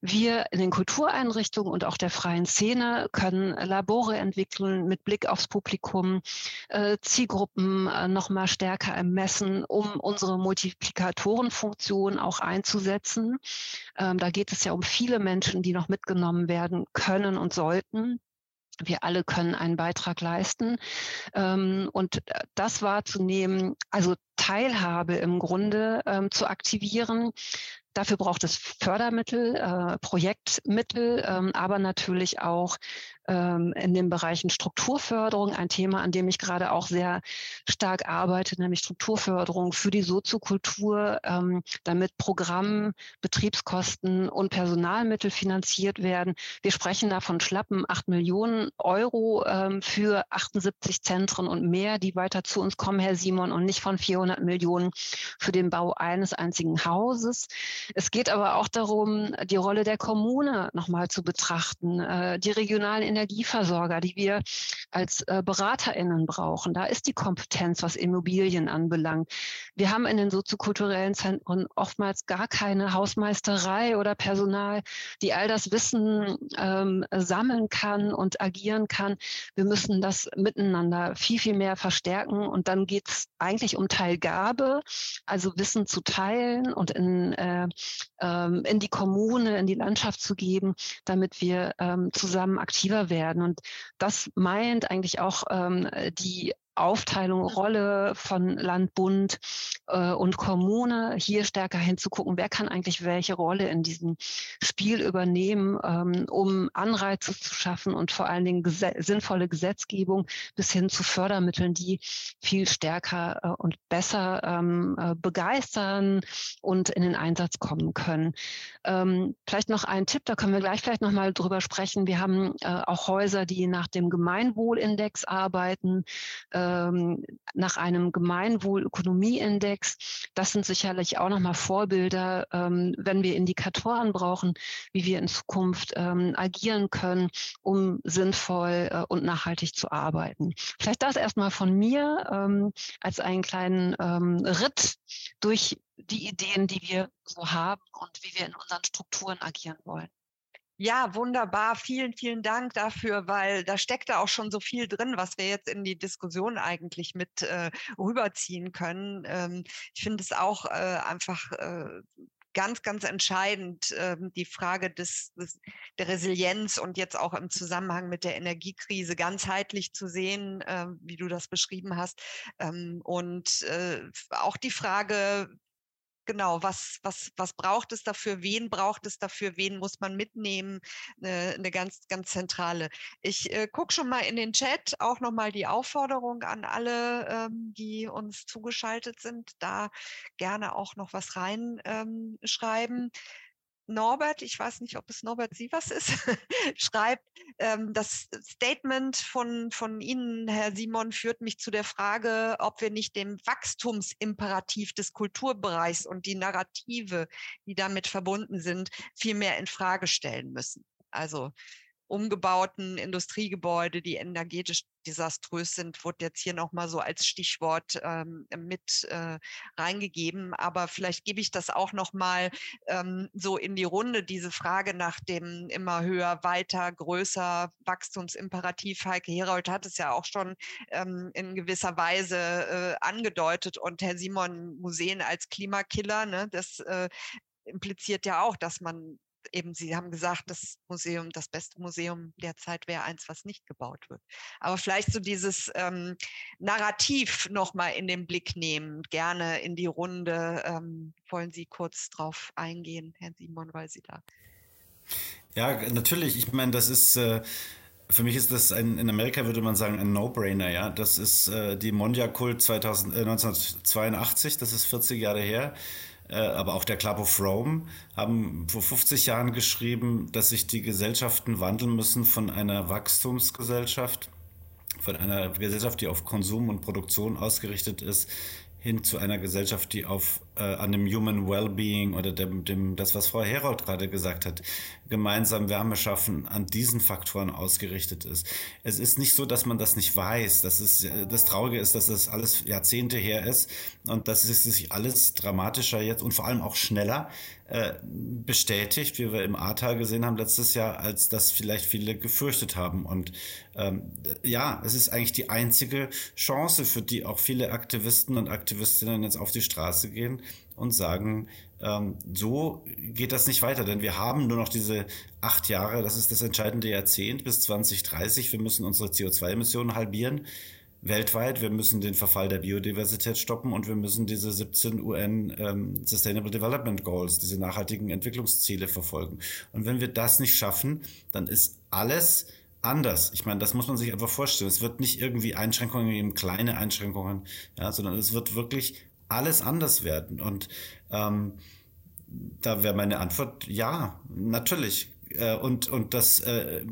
Wir in den Kultureinrichtungen und auch der freien Szene können Labore entwickeln mit Blick aufs Publikum, äh, Zielgruppen äh, noch mal stärker ermessen, um unsere Multiplikatorenfunktion auch einzusetzen. Ähm, da geht es ja um viele Menschen, die noch mitgenommen werden können und sollten. Wir alle können einen Beitrag leisten. Ähm, und das wahrzunehmen, also Teilhabe im Grunde ähm, zu aktivieren, Dafür braucht es Fördermittel, äh, Projektmittel, ähm, aber natürlich auch ähm, in den Bereichen Strukturförderung, ein Thema, an dem ich gerade auch sehr stark arbeite, nämlich Strukturförderung für die Soziokultur, ähm, damit Programm, Betriebskosten und Personalmittel finanziert werden. Wir sprechen da von schlappen 8 Millionen Euro ähm, für 78 Zentren und mehr, die weiter zu uns kommen, Herr Simon, und nicht von 400 Millionen für den Bau eines einzigen Hauses. Es geht aber auch darum, die Rolle der Kommune nochmal zu betrachten, äh, die regionalen Energieversorger, die wir als äh, BeraterInnen brauchen. Da ist die Kompetenz, was Immobilien anbelangt. Wir haben in den soziokulturellen Zentren oftmals gar keine Hausmeisterei oder Personal, die all das Wissen ähm, sammeln kann und agieren kann. Wir müssen das miteinander viel, viel mehr verstärken. Und dann geht es eigentlich um Teilgabe, also Wissen zu teilen und in äh, ähm, in die Kommune, in die Landschaft zu geben, damit wir ähm, zusammen aktiver werden. Und das meint eigentlich auch ähm, die Aufteilung, Rolle von Land, Bund äh, und Kommune, hier stärker hinzugucken, wer kann eigentlich welche Rolle in diesem Spiel übernehmen, ähm, um Anreize zu schaffen und vor allen Dingen ges sinnvolle Gesetzgebung bis hin zu Fördermitteln, die viel stärker äh, und besser ähm, äh, begeistern und in den Einsatz kommen können. Ähm, vielleicht noch ein Tipp, da können wir gleich vielleicht nochmal drüber sprechen. Wir haben äh, auch Häuser, die nach dem Gemeinwohlindex arbeiten. Äh, ähm, nach einem Gemeinwohlökonomieindex. Das sind sicherlich auch nochmal Vorbilder, ähm, wenn wir Indikatoren brauchen, wie wir in Zukunft ähm, agieren können, um sinnvoll äh, und nachhaltig zu arbeiten. Vielleicht das erstmal von mir ähm, als einen kleinen ähm, Ritt durch die Ideen, die wir so haben und wie wir in unseren Strukturen agieren wollen. Ja, wunderbar. Vielen, vielen Dank dafür, weil da steckt da auch schon so viel drin, was wir jetzt in die Diskussion eigentlich mit äh, rüberziehen können. Ähm, ich finde es auch äh, einfach äh, ganz, ganz entscheidend, äh, die Frage des, des, der Resilienz und jetzt auch im Zusammenhang mit der Energiekrise ganzheitlich zu sehen, äh, wie du das beschrieben hast. Ähm, und äh, auch die Frage, genau, was, was, was braucht es dafür, wen braucht es dafür, wen muss man mitnehmen, eine, eine ganz, ganz zentrale. Ich äh, gucke schon mal in den Chat, auch nochmal die Aufforderung an alle, ähm, die uns zugeschaltet sind, da gerne auch noch was reinschreiben. Ähm, Norbert, ich weiß nicht, ob es Norbert Sievers ist, schreibt, ähm, das Statement von, von Ihnen, Herr Simon, führt mich zu der Frage, ob wir nicht dem Wachstumsimperativ des Kulturbereichs und die Narrative, die damit verbunden sind, viel mehr in Frage stellen müssen. Also umgebauten Industriegebäude, die energetisch desaströs sind, wurde jetzt hier nochmal so als Stichwort ähm, mit äh, reingegeben. Aber vielleicht gebe ich das auch nochmal ähm, so in die Runde, diese Frage nach dem immer höher, weiter, größer Wachstumsimperativ. Heike Herold hat es ja auch schon ähm, in gewisser Weise äh, angedeutet und Herr Simon Museen als Klimakiller, ne, das äh, impliziert ja auch, dass man eben, Sie haben gesagt, das Museum, das beste Museum derzeit wäre eins, was nicht gebaut wird. Aber vielleicht so dieses ähm, Narrativ nochmal in den Blick nehmen, gerne in die Runde. Ähm, wollen Sie kurz drauf eingehen, Herr Simon, weil Sie da. Ja, natürlich. Ich meine, das ist. Äh für mich ist das ein, in Amerika würde man sagen, ein No-Brainer, ja. Das ist äh, die Mondia-Kult 2000, äh, 1982, das ist 40 Jahre her. Äh, aber auch der Club of Rome haben vor 50 Jahren geschrieben, dass sich die Gesellschaften wandeln müssen von einer Wachstumsgesellschaft, von einer Gesellschaft, die auf Konsum und Produktion ausgerichtet ist, hin zu einer Gesellschaft, die auf an dem Human Wellbeing oder dem, dem das, was Frau Herold gerade gesagt hat, gemeinsam Wärme schaffen, an diesen Faktoren ausgerichtet ist. Es ist nicht so, dass man das nicht weiß. Das ist das Traurige ist, dass das alles Jahrzehnte her ist und dass es sich alles dramatischer jetzt und vor allem auch schneller äh, bestätigt, wie wir im Ahrtal gesehen haben letztes Jahr, als das vielleicht viele gefürchtet haben. Und ähm, ja, es ist eigentlich die einzige Chance, für die auch viele Aktivisten und Aktivistinnen jetzt auf die Straße gehen und sagen, ähm, so geht das nicht weiter, denn wir haben nur noch diese acht Jahre, das ist das entscheidende Jahrzehnt bis 2030. Wir müssen unsere CO2-Emissionen halbieren weltweit. Wir müssen den Verfall der Biodiversität stoppen und wir müssen diese 17 UN ähm, Sustainable Development Goals, diese nachhaltigen Entwicklungsziele verfolgen. Und wenn wir das nicht schaffen, dann ist alles anders. Ich meine, das muss man sich einfach vorstellen. Es wird nicht irgendwie Einschränkungen geben, kleine Einschränkungen, ja, sondern es wird wirklich alles anders werden. Und ähm, da wäre meine Antwort ja, natürlich. Äh, und, und das äh,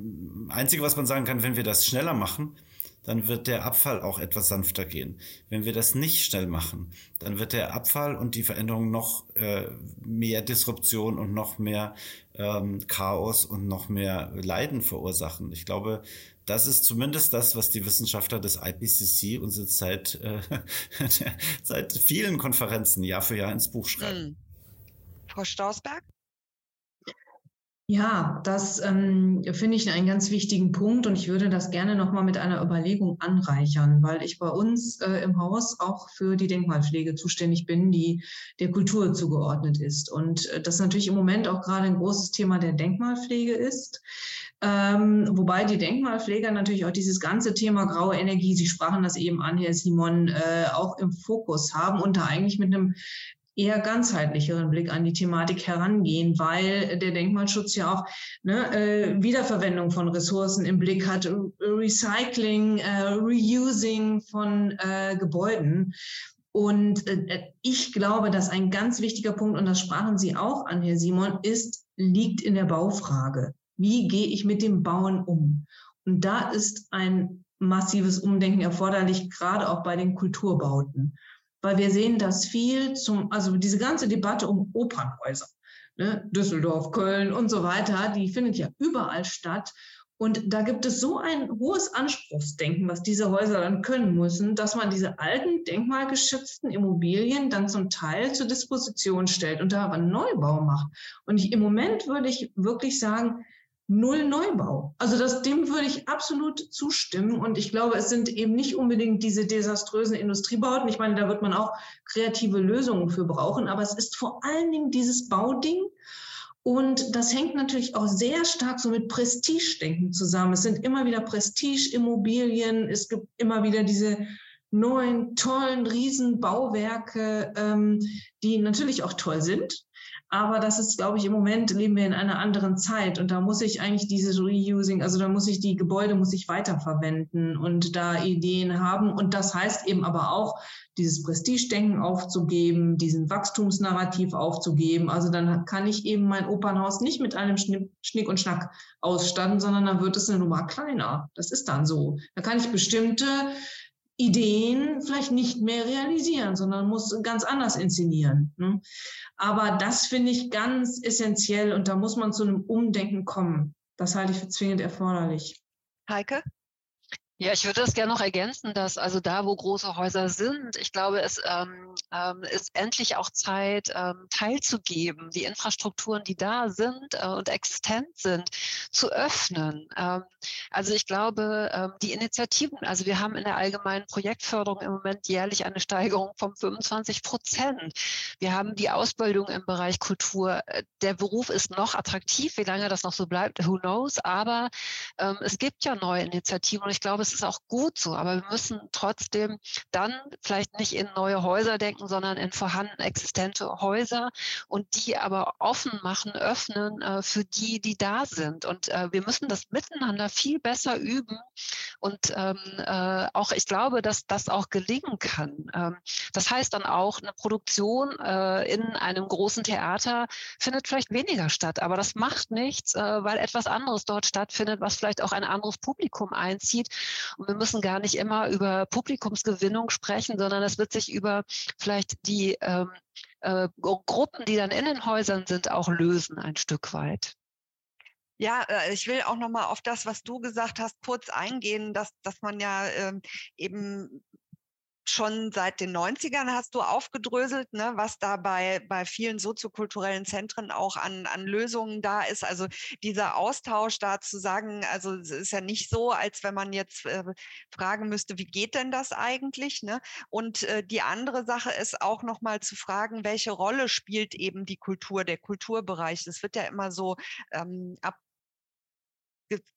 Einzige, was man sagen kann, wenn wir das schneller machen, dann wird der Abfall auch etwas sanfter gehen. Wenn wir das nicht schnell machen, dann wird der Abfall und die Veränderung noch äh, mehr Disruption und noch mehr ähm, Chaos und noch mehr Leiden verursachen. Ich glaube, das ist zumindest das, was die Wissenschaftler des IPCC uns jetzt seit, äh, seit vielen Konferenzen Jahr für Jahr ins Buch schreiben. Hm. Frau Stausberg? Ja, das ähm, finde ich einen ganz wichtigen Punkt und ich würde das gerne nochmal mit einer Überlegung anreichern, weil ich bei uns äh, im Haus auch für die Denkmalpflege zuständig bin, die der Kultur zugeordnet ist. Und äh, das natürlich im Moment auch gerade ein großes Thema der Denkmalpflege ist. Ähm, wobei die Denkmalpfleger natürlich auch dieses ganze Thema graue Energie, Sie sprachen das eben an, Herr Simon, äh, auch im Fokus haben und da eigentlich mit einem eher ganzheitlicheren Blick an die Thematik herangehen, weil der Denkmalschutz ja auch ne, äh, Wiederverwendung von Ressourcen im Blick hat, Recycling, äh, Reusing von äh, Gebäuden. Und äh, ich glaube, dass ein ganz wichtiger Punkt, und das sprachen Sie auch an, Herr Simon, ist, liegt in der Baufrage. Wie gehe ich mit dem Bauen um? Und da ist ein massives Umdenken erforderlich, gerade auch bei den Kulturbauten weil wir sehen, dass viel zum, also diese ganze Debatte um Opernhäuser, ne, Düsseldorf, Köln und so weiter, die findet ja überall statt. Und da gibt es so ein hohes Anspruchsdenken, was diese Häuser dann können müssen, dass man diese alten, denkmalgeschützten Immobilien dann zum Teil zur Disposition stellt und da aber einen Neubau macht. Und ich, im Moment würde ich wirklich sagen, null Neubau. Also das, dem würde ich absolut zustimmen. Und ich glaube, es sind eben nicht unbedingt diese desaströsen Industriebauten. Ich meine, da wird man auch kreative Lösungen für brauchen. Aber es ist vor allen Dingen dieses Bauding. Und das hängt natürlich auch sehr stark so mit Prestigedenken zusammen. Es sind immer wieder Prestige-Immobilien. Es gibt immer wieder diese neuen, tollen Riesenbauwerke, ähm, die natürlich auch toll sind. Aber das ist, glaube ich, im Moment leben wir in einer anderen Zeit und da muss ich eigentlich dieses Reusing, also da muss ich die Gebäude muss ich weiterverwenden und da Ideen haben. Und das heißt eben aber auch, dieses Prestigedenken aufzugeben, diesen Wachstumsnarrativ aufzugeben. Also dann kann ich eben mein Opernhaus nicht mit einem Schnick und Schnack ausstatten, sondern dann wird es eine Nummer kleiner. Das ist dann so. Da kann ich bestimmte Ideen vielleicht nicht mehr realisieren, sondern muss ganz anders inszenieren. Ne? Aber das finde ich ganz essentiell und da muss man zu einem Umdenken kommen. Das halte ich für zwingend erforderlich. Heike? Ja, ich würde das gerne noch ergänzen, dass also da, wo große Häuser sind, ich glaube, es ähm, ähm, ist endlich auch Zeit, ähm, teilzugeben, die Infrastrukturen, die da sind äh, und existent sind, zu öffnen. Ähm, also ich glaube, ähm, die Initiativen, also wir haben in der allgemeinen Projektförderung im Moment jährlich eine Steigerung von 25 Prozent. Wir haben die Ausbildung im Bereich Kultur. Der Beruf ist noch attraktiv, wie lange das noch so bleibt, who knows, aber ähm, es gibt ja neue Initiativen und ich glaube, es ist auch gut so, aber wir müssen trotzdem dann vielleicht nicht in neue Häuser denken, sondern in vorhanden existente Häuser und die aber offen machen, öffnen äh, für die, die da sind. Und äh, wir müssen das miteinander viel besser üben. Und ähm, äh, auch ich glaube, dass das auch gelingen kann. Ähm, das heißt dann auch, eine Produktion äh, in einem großen Theater findet vielleicht weniger statt, aber das macht nichts, äh, weil etwas anderes dort stattfindet, was vielleicht auch ein anderes Publikum einzieht. Und wir müssen gar nicht immer über Publikumsgewinnung sprechen, sondern es wird sich über vielleicht die ähm, äh, Gruppen, die dann in den Häusern sind, auch lösen ein Stück weit. Ja, äh, ich will auch noch mal auf das, was du gesagt hast, kurz eingehen, dass, dass man ja ähm, eben schon seit den 90ern hast du aufgedröselt, ne, was da bei, bei vielen soziokulturellen Zentren auch an, an Lösungen da ist. Also dieser Austausch da zu sagen, also es ist ja nicht so, als wenn man jetzt äh, fragen müsste, wie geht denn das eigentlich? Ne? Und äh, die andere Sache ist auch nochmal zu fragen, welche Rolle spielt eben die Kultur, der Kulturbereich? Das wird ja immer so ähm, ab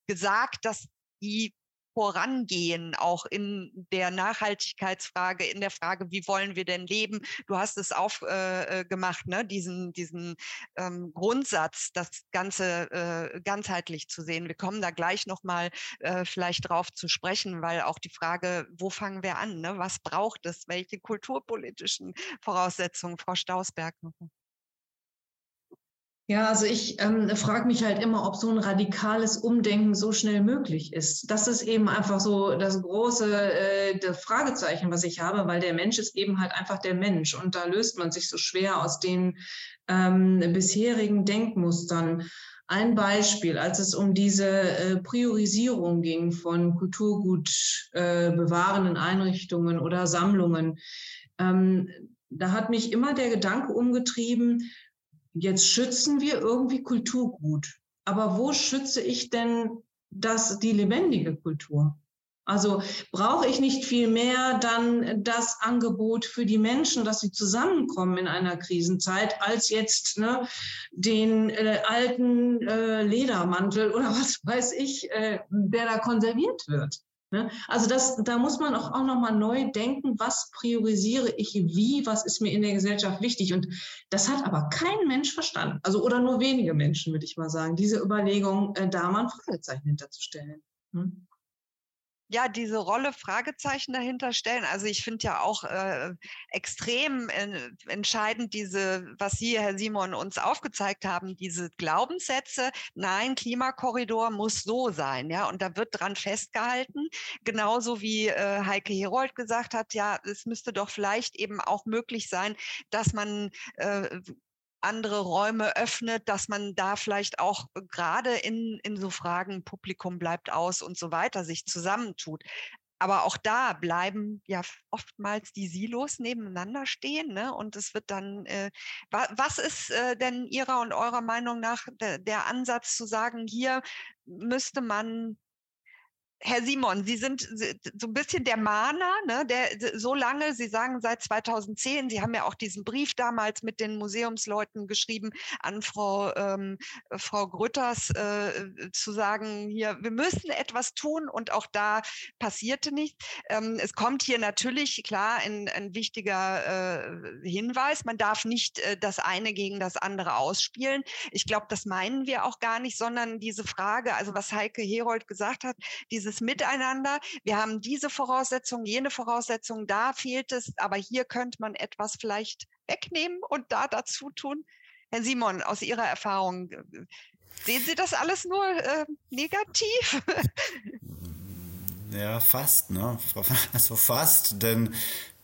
gesagt, dass die vorangehen, auch in der Nachhaltigkeitsfrage, in der Frage, wie wollen wir denn leben? Du hast es aufgemacht, äh, ne? diesen, diesen ähm, Grundsatz, das Ganze äh, ganzheitlich zu sehen. Wir kommen da gleich nochmal äh, vielleicht drauf zu sprechen, weil auch die Frage, wo fangen wir an? Ne? Was braucht es? Welche kulturpolitischen Voraussetzungen, Frau Stausberg? Ja, also ich ähm, frage mich halt immer, ob so ein radikales Umdenken so schnell möglich ist. Das ist eben einfach so das große äh, das Fragezeichen, was ich habe, weil der Mensch ist eben halt einfach der Mensch und da löst man sich so schwer aus den ähm, bisherigen Denkmustern. Ein Beispiel, als es um diese äh, Priorisierung ging von Kulturgut äh, bewahrenden Einrichtungen oder Sammlungen, ähm, da hat mich immer der Gedanke umgetrieben, jetzt schützen wir irgendwie Kulturgut. Aber wo schütze ich denn das, die lebendige Kultur? Also brauche ich nicht viel mehr dann das Angebot für die Menschen, dass sie zusammenkommen in einer Krisenzeit, als jetzt ne, den äh, alten äh, Ledermantel oder was weiß ich, äh, der da konserviert wird. Ne? Also das, da muss man auch, auch nochmal neu denken, was priorisiere ich wie, was ist mir in der Gesellschaft wichtig. Und das hat aber kein Mensch verstanden. Also oder nur wenige Menschen, würde ich mal sagen, diese Überlegung, äh, da mal ein Fragezeichen hinterzustellen. Hm? Ja, diese Rolle Fragezeichen dahinter stellen. Also ich finde ja auch äh, extrem äh, entscheidend diese, was Sie, Herr Simon, uns aufgezeigt haben, diese Glaubenssätze. Nein, Klimakorridor muss so sein, ja, und da wird dran festgehalten. Genauso wie äh, Heike Herold gesagt hat, ja, es müsste doch vielleicht eben auch möglich sein, dass man äh, andere Räume öffnet, dass man da vielleicht auch äh, gerade in, in so Fragen Publikum bleibt aus und so weiter sich zusammentut. Aber auch da bleiben ja oftmals die Silos nebeneinander stehen. Ne? Und es wird dann, äh, wa was ist äh, denn Ihrer und eurer Meinung nach de der Ansatz zu sagen, hier müsste man Herr Simon, Sie sind so ein bisschen der Mahner, ne, der so lange, Sie sagen seit 2010, Sie haben ja auch diesen Brief damals mit den Museumsleuten geschrieben an Frau, ähm, Frau Grütters, äh, zu sagen, hier, wir müssen etwas tun und auch da passierte nichts. Ähm, es kommt hier natürlich, klar, ein, ein wichtiger äh, Hinweis, man darf nicht äh, das eine gegen das andere ausspielen. Ich glaube, das meinen wir auch gar nicht, sondern diese Frage, also was Heike Herold gesagt hat, diese dieses Miteinander. Wir haben diese Voraussetzung, jene Voraussetzung, da fehlt es, aber hier könnte man etwas vielleicht wegnehmen und da dazu tun. Herr Simon, aus Ihrer Erfahrung, sehen Sie das alles nur äh, negativ? Ja, fast, ne? Also fast, denn,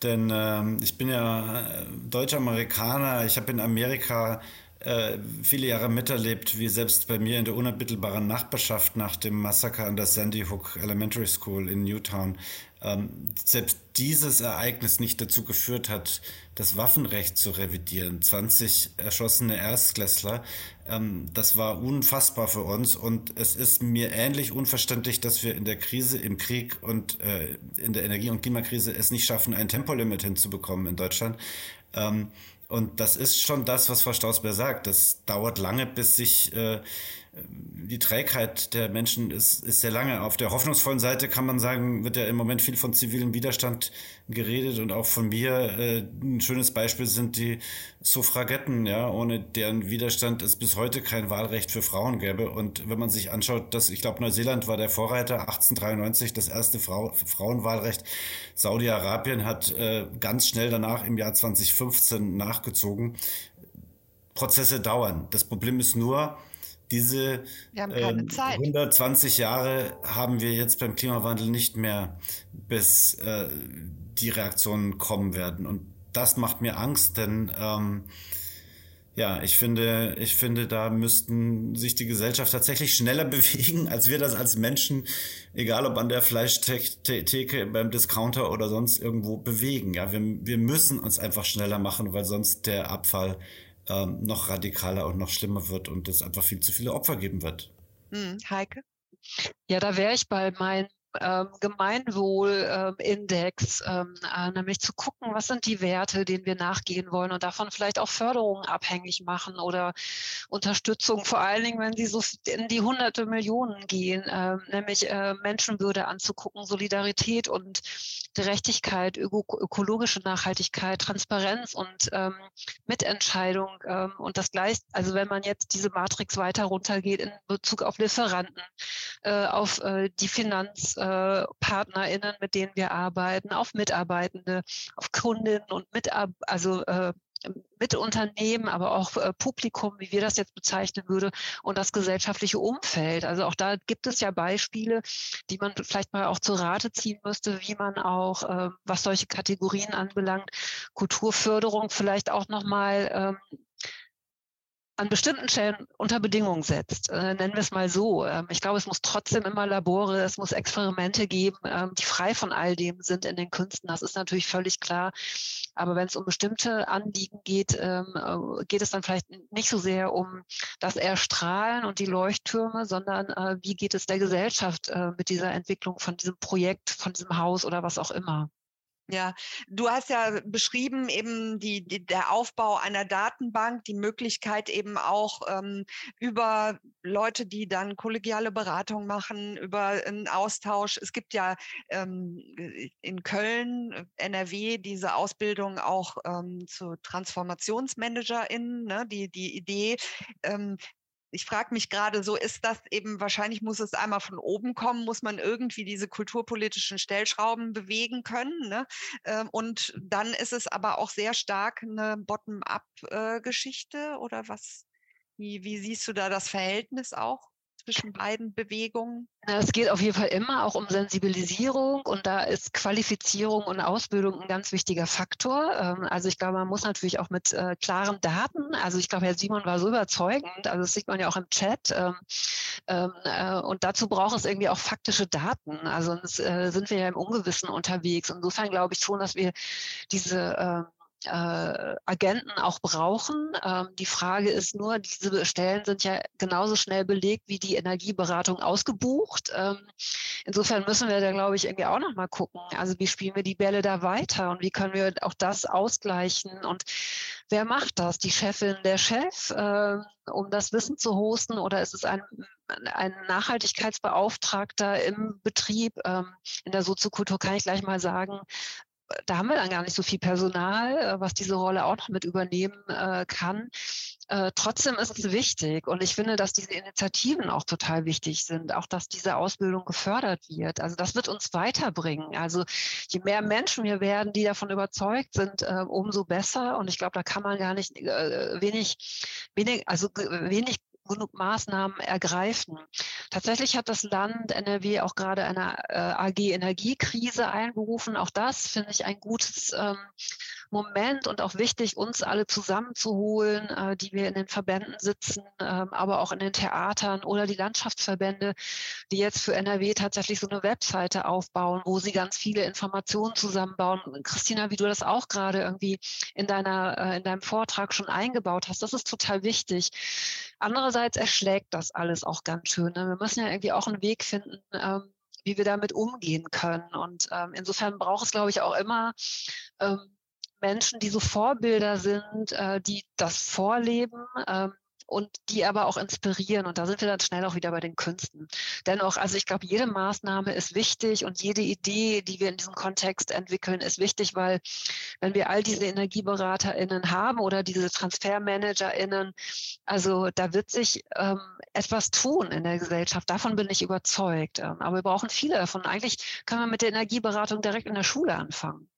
denn ähm, ich bin ja äh, Deutsch-Amerikaner, ich habe in Amerika äh, viele Jahre miterlebt, wie selbst bei mir in der unmittelbaren Nachbarschaft nach dem Massaker an der Sandy Hook Elementary School in Newtown ähm, selbst dieses Ereignis nicht dazu geführt hat, das Waffenrecht zu revidieren. 20 erschossene Erstklässler, ähm, das war unfassbar für uns und es ist mir ähnlich unverständlich, dass wir in der Krise, im Krieg und äh, in der Energie- und Klimakrise es nicht schaffen, ein Tempolimit hinzubekommen in Deutschland. Ähm, und das ist schon das, was Frau Stausberg sagt. Das dauert lange, bis sich äh, die Trägheit der Menschen ist, ist sehr lange. Auf der hoffnungsvollen Seite kann man sagen, wird ja im Moment viel von zivilem Widerstand geredet und auch von mir. Äh, ein schönes Beispiel sind die Suffragetten, ja, ohne deren Widerstand es bis heute kein Wahlrecht für Frauen gäbe. Und wenn man sich anschaut, dass ich glaube, Neuseeland war der Vorreiter, 1893 das erste Frau, Frauenwahlrecht. Saudi-Arabien hat äh, ganz schnell danach im Jahr 2015 nachgezogen. Prozesse dauern. Das Problem ist nur, diese ähm, 120 Jahre haben wir jetzt beim Klimawandel nicht mehr, bis äh, die Reaktionen kommen werden. Und das macht mir Angst, denn ähm, ja, ich finde, ich finde, da müssten sich die Gesellschaft tatsächlich schneller bewegen, als wir das als Menschen, egal ob an der Fleischtheke beim Discounter oder sonst irgendwo bewegen. Ja, wir, wir müssen uns einfach schneller machen, weil sonst der Abfall ähm, noch radikaler und noch schlimmer wird und es einfach viel zu viele Opfer geben wird. Hm, Heike? Ja, da wäre ich bei meinen ähm, Gemeinwohlindex, ähm, äh, nämlich zu gucken, was sind die Werte, denen wir nachgehen wollen und davon vielleicht auch Förderungen abhängig machen oder Unterstützung, vor allen Dingen, wenn sie so in die hunderte Millionen gehen, äh, nämlich äh, Menschenwürde anzugucken, Solidarität und Gerechtigkeit, öko ökologische Nachhaltigkeit, Transparenz und ähm, Mitentscheidung ähm, und das gleich, also wenn man jetzt diese Matrix weiter runtergeht in Bezug auf Lieferanten, äh, auf äh, die Finanz äh, PartnerInnen, mit denen wir arbeiten, auf Mitarbeitende, auf Kundinnen und Mitab also äh, mit Unternehmen, aber auch äh, Publikum, wie wir das jetzt bezeichnen würde, und das gesellschaftliche Umfeld. Also auch da gibt es ja Beispiele, die man vielleicht mal auch zu Rate ziehen müsste, wie man auch, äh, was solche Kategorien anbelangt, Kulturförderung vielleicht auch nochmal ähm, an bestimmten Stellen unter Bedingungen setzt. Äh, nennen wir es mal so. Ähm, ich glaube, es muss trotzdem immer Labore, es muss Experimente geben, ähm, die frei von all dem sind in den Künsten. Das ist natürlich völlig klar. Aber wenn es um bestimmte Anliegen geht, ähm, äh, geht es dann vielleicht nicht so sehr um das Erstrahlen und die Leuchttürme, sondern äh, wie geht es der Gesellschaft äh, mit dieser Entwicklung von diesem Projekt, von diesem Haus oder was auch immer. Ja, du hast ja beschrieben eben die, die, der Aufbau einer Datenbank, die Möglichkeit eben auch ähm, über Leute, die dann kollegiale Beratung machen, über einen Austausch. Es gibt ja ähm, in Köln, äh, NRW, diese Ausbildung auch ähm, zu TransformationsmanagerInnen, ne? die, die Idee, ähm, ich frage mich gerade so, ist das eben, wahrscheinlich muss es einmal von oben kommen, muss man irgendwie diese kulturpolitischen Stellschrauben bewegen können. Ne? Ähm, und dann ist es aber auch sehr stark eine Bottom-up-Geschichte äh, oder was? Wie, wie siehst du da das Verhältnis auch? Zwischen beiden Bewegungen? Es geht auf jeden Fall immer auch um Sensibilisierung und da ist Qualifizierung und Ausbildung ein ganz wichtiger Faktor. Ähm, also ich glaube, man muss natürlich auch mit äh, klaren Daten, also ich glaube, Herr Simon war so überzeugend, also das sieht man ja auch im Chat, ähm, ähm, äh, und dazu braucht es irgendwie auch faktische Daten. Also sonst äh, sind wir ja im Ungewissen unterwegs. Insofern glaube ich schon, dass wir diese äh, Agenten auch brauchen. Ähm, die Frage ist nur, diese Stellen sind ja genauso schnell belegt wie die Energieberatung ausgebucht. Ähm, insofern müssen wir da, glaube ich, irgendwie auch nochmal gucken. Also wie spielen wir die Bälle da weiter und wie können wir auch das ausgleichen und wer macht das? Die Chefin, der Chef, äh, um das Wissen zu hosten oder ist es ein, ein Nachhaltigkeitsbeauftragter im Betrieb? Ähm, in der Soziokultur kann ich gleich mal sagen, da haben wir dann gar nicht so viel Personal, äh, was diese Rolle auch noch mit übernehmen äh, kann. Äh, trotzdem ist es wichtig und ich finde, dass diese Initiativen auch total wichtig sind, auch dass diese Ausbildung gefördert wird. Also das wird uns weiterbringen. Also je mehr Menschen wir werden, die davon überzeugt sind, umso besser. Und ich glaube, da kann man gar nicht wenig, wenig, also wenig genug Maßnahmen ergreifen. Tatsächlich hat das Land NRW auch gerade eine äh, AG Energiekrise einberufen. Auch das finde ich ein gutes ähm, Moment und auch wichtig, uns alle zusammenzuholen, äh, die wir in den Verbänden sitzen, äh, aber auch in den Theatern oder die Landschaftsverbände, die jetzt für NRW tatsächlich so eine Webseite aufbauen, wo sie ganz viele Informationen zusammenbauen. Christina, wie du das auch gerade irgendwie in deiner, äh, in deinem Vortrag schon eingebaut hast, das ist total wichtig. Andererseits erschlägt das alles auch ganz schön. Ne? Wir müssen ja irgendwie auch einen Weg finden, ähm, wie wir damit umgehen können. Und ähm, insofern braucht es, glaube ich, auch immer ähm, Menschen, die so Vorbilder sind, äh, die das vorleben ähm, und die aber auch inspirieren. Und da sind wir dann schnell auch wieder bei den Künsten. Dennoch, also ich glaube, jede Maßnahme ist wichtig und jede Idee, die wir in diesem Kontext entwickeln, ist wichtig, weil wenn wir all diese EnergieberaterInnen haben oder diese TransfermanagerInnen, also da wird sich ähm, etwas tun in der Gesellschaft. Davon bin ich überzeugt. Ähm, aber wir brauchen viele davon. Eigentlich können wir mit der Energieberatung direkt in der Schule anfangen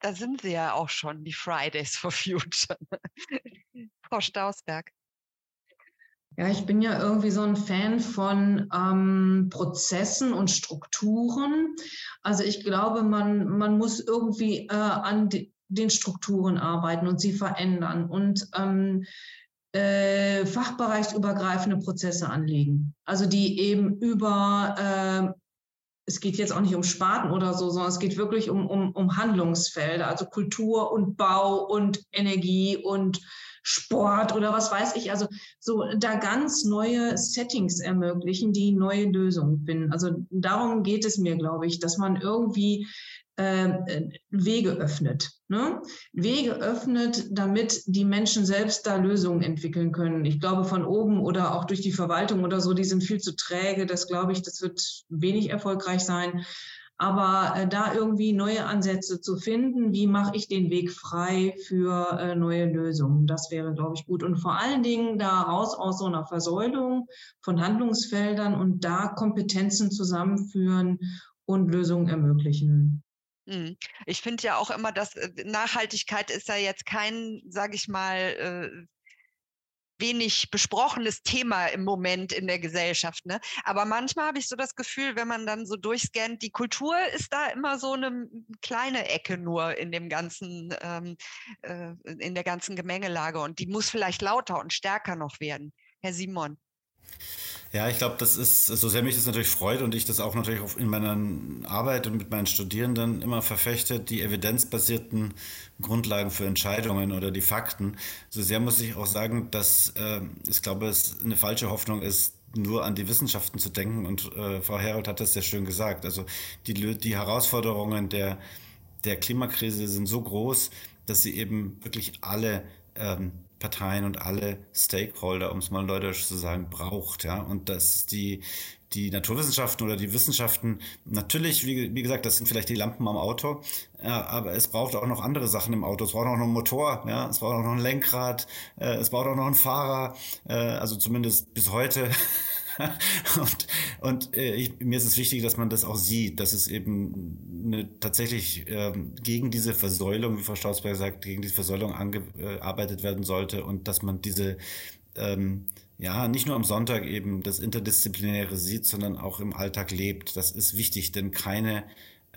da sind sie ja auch schon, die Fridays for Future. Frau Stausberg. Ja, ich bin ja irgendwie so ein Fan von ähm, Prozessen und Strukturen. Also ich glaube, man, man muss irgendwie äh, an die, den Strukturen arbeiten und sie verändern und ähm, äh, fachbereichsübergreifende Prozesse anlegen. Also die eben über äh, es geht jetzt auch nicht um Sparten oder so, sondern es geht wirklich um, um, um Handlungsfelder, also Kultur und Bau und Energie und Sport oder was weiß ich. Also so da ganz neue Settings ermöglichen, die neue Lösungen finden. Also darum geht es mir, glaube ich, dass man irgendwie Wege öffnet. Ne? Wege öffnet, damit die Menschen selbst da Lösungen entwickeln können. Ich glaube, von oben oder auch durch die Verwaltung oder so, die sind viel zu träge. Das glaube ich, das wird wenig erfolgreich sein. Aber äh, da irgendwie neue Ansätze zu finden, wie mache ich den Weg frei für äh, neue Lösungen, das wäre, glaube ich, gut. Und vor allen Dingen da raus aus so einer Versäulung von Handlungsfeldern und da Kompetenzen zusammenführen und Lösungen ermöglichen. Mhm. Ich finde ja auch immer, dass äh, Nachhaltigkeit ist ja jetzt kein, sage ich mal, äh, wenig besprochenes Thema im Moment in der Gesellschaft. Ne? Aber manchmal habe ich so das Gefühl, wenn man dann so durchscannt, die Kultur ist da immer so eine kleine Ecke nur in dem ganzen, ähm, äh, in der ganzen Gemengelage und die muss vielleicht lauter und stärker noch werden. Herr Simon. Ja, ich glaube, das ist, so sehr mich das natürlich freut und ich das auch natürlich in meiner Arbeit und mit meinen Studierenden immer verfechte, die evidenzbasierten Grundlagen für Entscheidungen oder die Fakten. So sehr muss ich auch sagen, dass äh, ich glaube, es eine falsche Hoffnung ist, nur an die Wissenschaften zu denken. Und äh, Frau Herold hat das sehr schön gesagt. Also die, die Herausforderungen der, der Klimakrise sind so groß, dass sie eben wirklich alle ähm, Parteien und alle Stakeholder, um es mal neudeutsch zu sagen, braucht. Ja? Und dass die, die Naturwissenschaften oder die Wissenschaften, natürlich, wie, wie gesagt, das sind vielleicht die Lampen am Auto, ja, aber es braucht auch noch andere Sachen im Auto. Es braucht auch noch einen Motor, ja, es braucht auch noch ein Lenkrad, äh, es braucht auch noch einen Fahrer, äh, also zumindest bis heute. und und äh, ich, mir ist es wichtig, dass man das auch sieht, dass es eben eine, tatsächlich ähm, gegen diese Versäulung, wie Frau Stausberg sagt, gegen diese Versäulung angearbeitet werden sollte und dass man diese ähm, ja, nicht nur am Sonntag eben das Interdisziplinäre sieht, sondern auch im Alltag lebt. Das ist wichtig, denn keine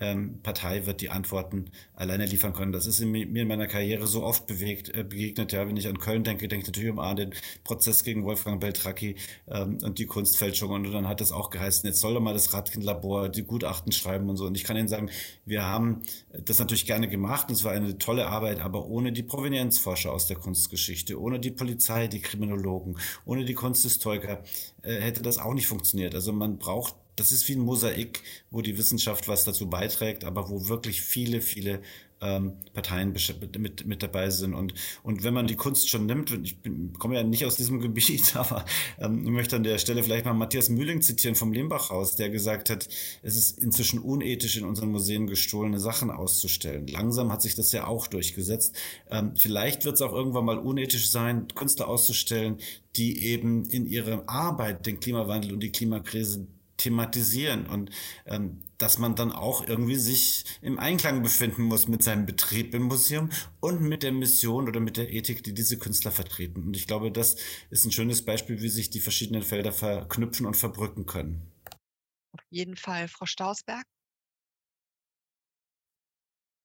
ähm, Partei wird die Antworten alleine liefern können. Das ist in mir in meiner Karriere so oft bewegt, äh, begegnet. Ja, wenn ich an Köln denke, denke ich natürlich immer an den Prozess gegen Wolfgang Beltracchi ähm, und die Kunstfälschung. Und dann hat es auch geheißen, jetzt soll doch mal das Radkind-Labor die Gutachten schreiben und so. Und ich kann Ihnen sagen, wir haben das natürlich gerne gemacht. Und es war eine tolle Arbeit, aber ohne die Provenienzforscher aus der Kunstgeschichte, ohne die Polizei, die Kriminologen, ohne die Kunsthistoriker äh, hätte das auch nicht funktioniert. Also man braucht das ist wie ein Mosaik, wo die Wissenschaft was dazu beiträgt, aber wo wirklich viele, viele ähm, Parteien mit, mit dabei sind. Und, und wenn man die Kunst schon nimmt, ich bin, komme ja nicht aus diesem Gebiet, aber ähm, möchte an der Stelle vielleicht mal Matthias Mühling zitieren vom Lehmbachhaus, der gesagt hat, es ist inzwischen unethisch, in unseren Museen gestohlene Sachen auszustellen. Langsam hat sich das ja auch durchgesetzt. Ähm, vielleicht wird es auch irgendwann mal unethisch sein, Künstler auszustellen, die eben in ihrer Arbeit den Klimawandel und die Klimakrise thematisieren und ähm, dass man dann auch irgendwie sich im Einklang befinden muss mit seinem Betrieb im Museum und mit der Mission oder mit der Ethik, die diese Künstler vertreten. Und ich glaube, das ist ein schönes Beispiel, wie sich die verschiedenen Felder verknüpfen und verbrücken können. Auf jeden Fall, Frau Stausberg.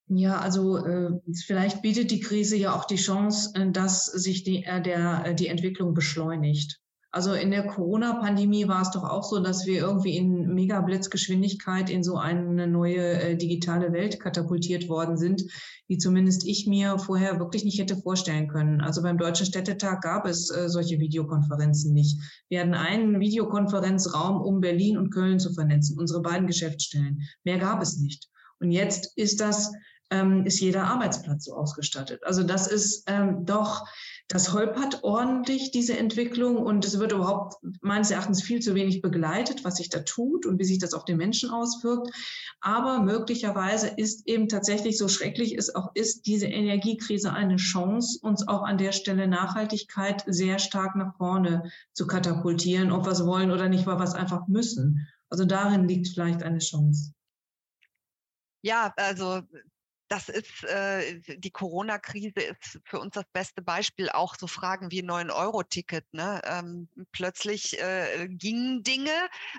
Ja, also äh, vielleicht bietet die Krise ja auch die Chance, äh, dass sich die, äh, der, äh, die Entwicklung beschleunigt. Also in der Corona-Pandemie war es doch auch so, dass wir irgendwie in Megablitzgeschwindigkeit in so eine neue äh, digitale Welt katapultiert worden sind, die zumindest ich mir vorher wirklich nicht hätte vorstellen können. Also beim Deutschen Städtetag gab es äh, solche Videokonferenzen nicht. Wir hatten einen Videokonferenzraum, um Berlin und Köln zu vernetzen, unsere beiden Geschäftsstellen. Mehr gab es nicht. Und jetzt ist das, ähm, ist jeder Arbeitsplatz so ausgestattet. Also das ist ähm, doch Das holpert ordentlich, diese Entwicklung, und es wird überhaupt meines Erachtens viel zu wenig begleitet, was sich da tut und wie sich das auf den Menschen auswirkt. Aber möglicherweise ist eben tatsächlich, so schrecklich es auch ist, diese Energiekrise eine Chance, uns auch an der Stelle Nachhaltigkeit sehr stark nach vorne zu katapultieren, ob wir es wollen oder nicht, weil wir es einfach müssen. Also darin liegt vielleicht eine Chance. Ja, also das ist äh, die Corona-Krise ist für uns das beste Beispiel. Auch so Fragen wie 9-Euro-Ticket. Ne? Ähm, plötzlich äh, gingen Dinge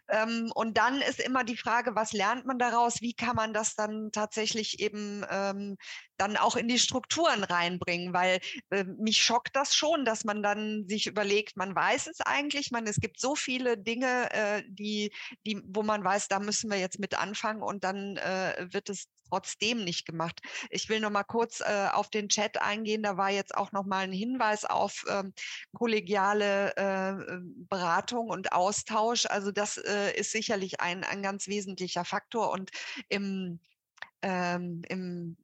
ähm, und dann ist immer die Frage, was lernt man daraus? Wie kann man das dann tatsächlich eben ähm, dann auch in die Strukturen reinbringen? Weil äh, mich schockt das schon, dass man dann sich überlegt, man weiß es eigentlich, man es gibt so viele Dinge, äh, die, die, wo man weiß, da müssen wir jetzt mit anfangen und dann äh, wird es trotzdem nicht gemacht. Ich will noch mal kurz äh, auf den Chat eingehen. Da war jetzt auch noch mal ein Hinweis auf ähm, kollegiale äh, Beratung und Austausch. Also das äh, ist sicherlich ein, ein ganz wesentlicher Faktor. Und im, ähm, im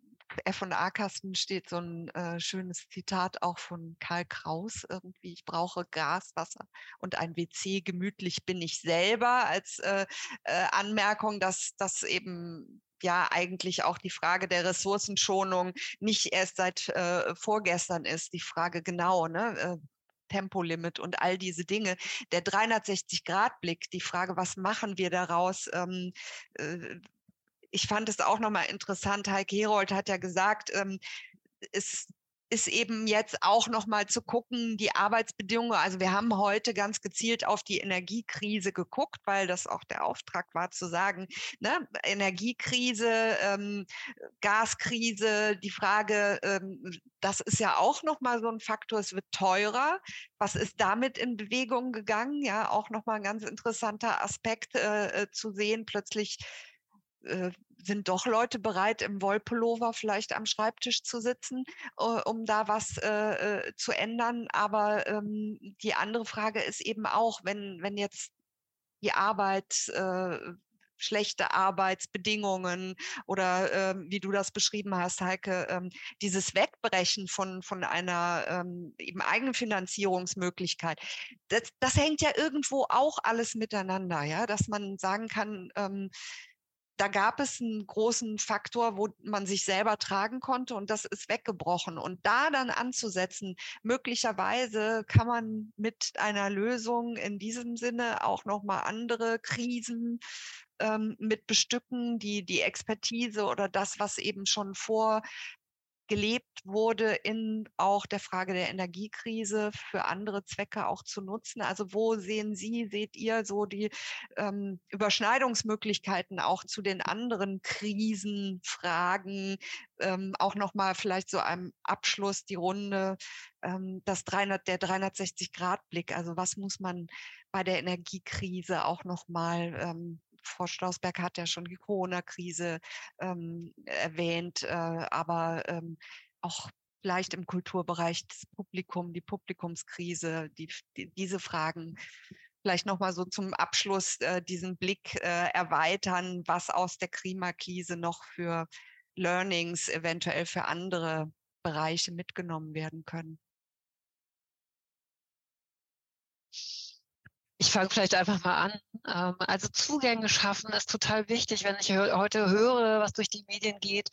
F&A-Kasten steht so ein äh, schönes Zitat auch von Karl Kraus irgendwie, ich brauche Gas, Wasser und ein WC, gemütlich bin ich selber als äh, äh, Anmerkung, dass das eben ja eigentlich auch die Frage der Ressourcenschonung nicht erst seit äh, vorgestern ist. Die Frage genau, ne? Äh, Tempolimit und all diese Dinge. Der 360-Grad-Blick, die Frage, was machen wir daraus? Ähm, äh, ich fand es auch nochmal interessant. Heike Herold hat ja gesagt, ähm, es ist eben jetzt auch noch mal zu gucken, die Arbeitsbedingungen. Also wir haben heute ganz gezielt auf die Energiekrise geguckt, weil das auch der Auftrag war zu sagen, ne, Energiekrise, ähm, Gaskrise, die Frage, ähm, das ist ja auch noch mal so ein Faktor, es wird teurer. Was ist damit in Bewegung gegangen? Ja, auch noch mal ein ganz interessanter Aspekt äh, äh zu sehen. Plötzlich äh, sind doch Leute bereit, im Wollpullover vielleicht am Schreibtisch zu sitzen, äh, um da was äh, äh, zu ändern. Aber ähm, die andere Frage ist eben auch, wenn, wenn jetzt die Arbeit äh, schlechte Arbeitsbedingungen oder ähm, wie du das beschrieben hast, Heike, ähm, dieses Wegbrechen von, von einer ähm, eben Eigenfinanzierungsmöglichkeit, das, das hängt ja irgendwo auch alles miteinander, ja, dass man sagen kann, ähm, da gab es einen großen Faktor, wo man sich selber tragen konnte und das ist weggebrochen. Und da dann anzusetzen, möglicherweise kann man mit einer Lösung in diesem Sinne auch nochmal andere Krisen ähm, mit bestücken, die die Expertise oder das, was eben schon vor gelebt wurde, in auch der Frage der Energiekrise für andere Zwecke auch zu nutzen. Also wo sehen Sie, seht ihr so die ähm, Überschneidungsmöglichkeiten auch zu den anderen Krisenfragen? Ähm, auch nochmal vielleicht so einem Abschluss die Runde, ähm, das 300, der 360-Grad-Blick. Also was muss man bei der Energiekrise auch nochmal ähm, Frau Strausberg hat ja schon die Corona-Krise ähm, erwähnt, äh, aber ähm, auch vielleicht im Kulturbereich das Publikum, die Publikumskrise, die, die, diese Fragen vielleicht nochmal so zum Abschluss äh, diesen Blick äh, erweitern, was aus der Klimakrise noch für Learnings eventuell für andere Bereiche mitgenommen werden können. Ich fange vielleicht einfach mal an. Ähm, also Zugänge schaffen ist total wichtig, wenn ich heute höre, was durch die Medien geht,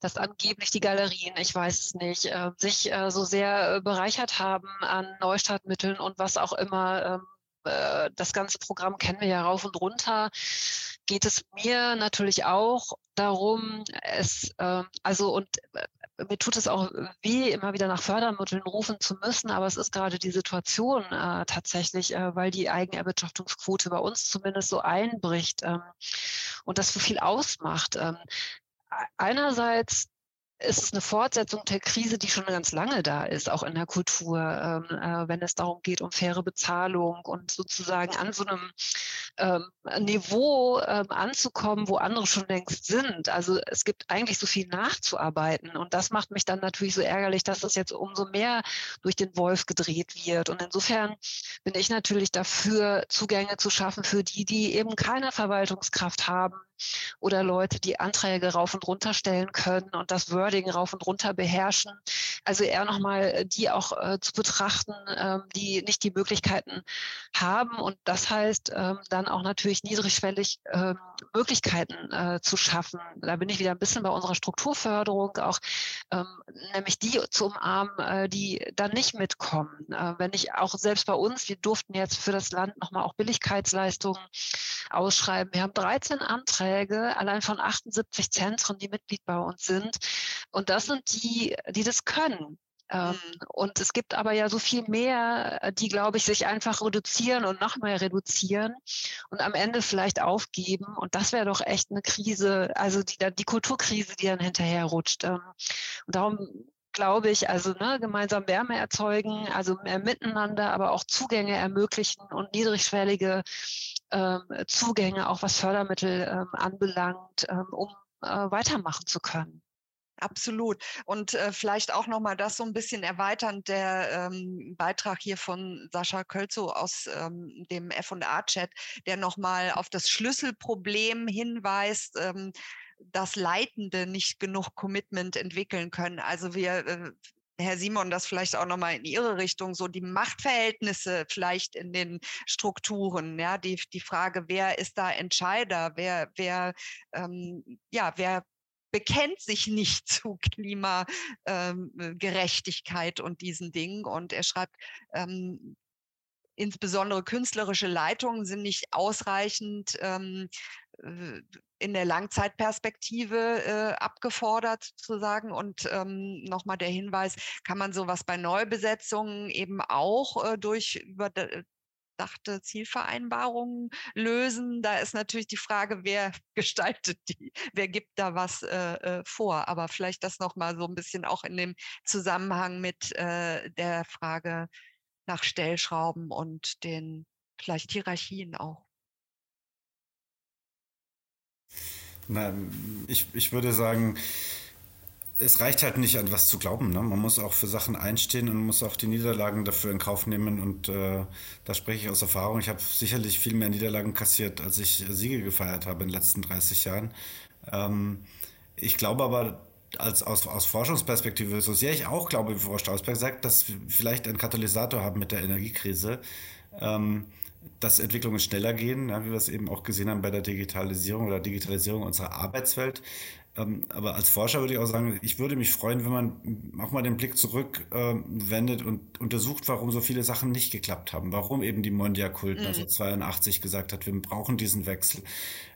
dass angeblich die Galerien, ich weiß es nicht, äh, sich äh, so sehr äh, bereichert haben an Neustartmitteln und was auch immer. Ähm, das ganze Programm kennen wir ja rauf und runter geht es mir natürlich auch darum, es, äh, also und mir tut es auch weh, immer wieder nach Fördermitteln rufen zu müssen, aber es ist gerade die Situation äh, tatsächlich, äh, weil die Eigenerwirtschaftungsquote bei uns zumindest so einbricht ähm, und das so viel ausmacht. Ähm, einerseits ist es eine Fortsetzung der Krise, die schon ganz lange da ist, auch in der Kultur, ähm, äh, wenn es darum geht, um faire Bezahlung und sozusagen an so einem ähm, Niveau ähm, anzukommen, wo andere schon längst sind. Also es gibt eigentlich so viel nachzuarbeiten und das macht mich dann natürlich so ärgerlich, dass das jetzt umso mehr durch den Wolf gedreht wird. Und insofern bin ich natürlich dafür, Zugänge zu schaffen für die, die eben keine Verwaltungskraft haben, oder Leute, die Anträge rauf und runter stellen können und das Wording rauf und runter beherrschen. Also eher nochmal die auch äh, zu betrachten, ähm, die nicht die Möglichkeiten haben. Und das heißt ähm, dann auch natürlich niedrigschwellig ähm, Möglichkeiten äh, zu schaffen. Da bin ich wieder ein bisschen bei unserer Strukturförderung auch, ähm, nämlich die zu umarmen, äh, die dann nicht mitkommen. Äh, wenn ich auch selbst bei uns, wir durften jetzt für das Land nochmal auch Billigkeitsleistungen ausschreiben. Wir haben 13 Anträge, allein von 78 Zentren, die Mitglied bei uns sind. Und das sind die, die das können. Ähm, mhm. Und es gibt aber ja so viel mehr, äh, die, glaube ich, sich einfach reduzieren und noch mehr reduzieren und am Ende vielleicht aufgeben. Und das wäre doch echt eine Krise, also die, die Kulturkrise, die dann hinterher rutscht. Ähm, und darum glaube ich, also ne, gemeinsam Wärme erzeugen, also mehr miteinander, aber auch Zugänge ermöglichen und niedrigschwellige ähm, Zugänge, auch was Fördermittel ähm, anbelangt, ähm, um äh, weitermachen zu können. Absolut. Und äh, vielleicht auch nochmal das so ein bisschen erweiternd, der ähm, Beitrag hier von Sascha Kölzow aus ähm, dem F&A-Chat, der nochmal auf das Schlüsselproblem hinweist, ähm, dass Leitende nicht genug Commitment entwickeln können. Also wir äh, Herr Simon, das vielleicht auch nochmal in Ihre Richtung, so die Machtverhältnisse vielleicht in den Strukturen, ja, die, die Frage, wer ist da Entscheider, wer, wer, ähm, ja, wer bekennt sich nicht zu Klimagerechtigkeit ähm, und diesen Dingen. Und er schreibt, ähm, insbesondere künstlerische Leitungen sind nicht ausreichend ähm, äh, in der Langzeitperspektive äh, abgefordert sozusagen. Und ähm, nochmal der Hinweis, kann man sowas bei Neubesetzungen eben auch äh, durch über durchdachte Zielvereinbarungen lösen. Da ist natürlich die Frage, wer gestaltet die, wer gibt da was äh, äh, vor. Aber vielleicht das nochmal so ein bisschen auch in dem Zusammenhang mit äh, der Frage nach Stellschrauben und den vielleicht Hierarchien auch. Na, ich, ich würde sagen, es reicht halt nicht an was zu glauben. Ne? Man muss auch für Sachen einstehen und muss auch die Niederlagen dafür in Kauf nehmen. Und äh, da spreche ich aus Erfahrung. Ich habe sicherlich viel mehr Niederlagen kassiert, als ich Siege gefeiert habe in den letzten 30 Jahren. Ähm, ich glaube aber, als, aus, aus Forschungsperspektive, so sehr ich auch glaube, wie Frau Strausberg sagt, dass wir vielleicht einen Katalysator haben mit der Energiekrise. Ähm, dass Entwicklungen schneller gehen, ja, wie wir es eben auch gesehen haben bei der Digitalisierung oder Digitalisierung unserer Arbeitswelt. Ähm, aber als Forscher würde ich auch sagen, ich würde mich freuen, wenn man auch mal den Blick zurückwendet ähm, und untersucht, warum so viele Sachen nicht geklappt haben. Warum eben die Mondia-Kult mhm. 1982 gesagt hat, wir brauchen diesen Wechsel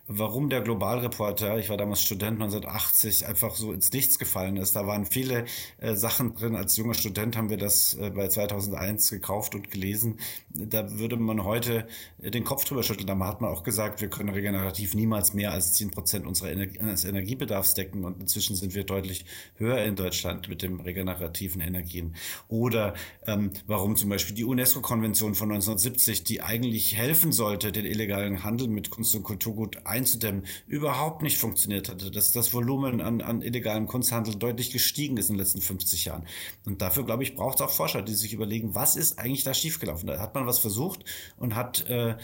warum der Globalreporter, ich war damals Student 1980, einfach so ins Nichts gefallen ist. Da waren viele äh, Sachen drin. Als junger Student haben wir das äh, bei 2001 gekauft und gelesen. Da würde man heute äh, den Kopf drüber schütteln. Da hat man auch gesagt, wir können regenerativ niemals mehr als 10 Prozent unserer Energie, Energiebedarfs decken. Und inzwischen sind wir deutlich höher in Deutschland mit den regenerativen Energien. Oder ähm, warum zum Beispiel die UNESCO-Konvention von 1970, die eigentlich helfen sollte, den illegalen Handel mit Kunst und Kulturgut einzudämmen, überhaupt nicht funktioniert hatte, dass das Volumen an, an illegalem Kunsthandel deutlich gestiegen ist in den letzten 50 Jahren. Und dafür, glaube ich, braucht es auch Forscher, die sich überlegen, was ist eigentlich da schiefgelaufen? Da hat man was versucht und hat äh,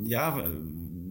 ja,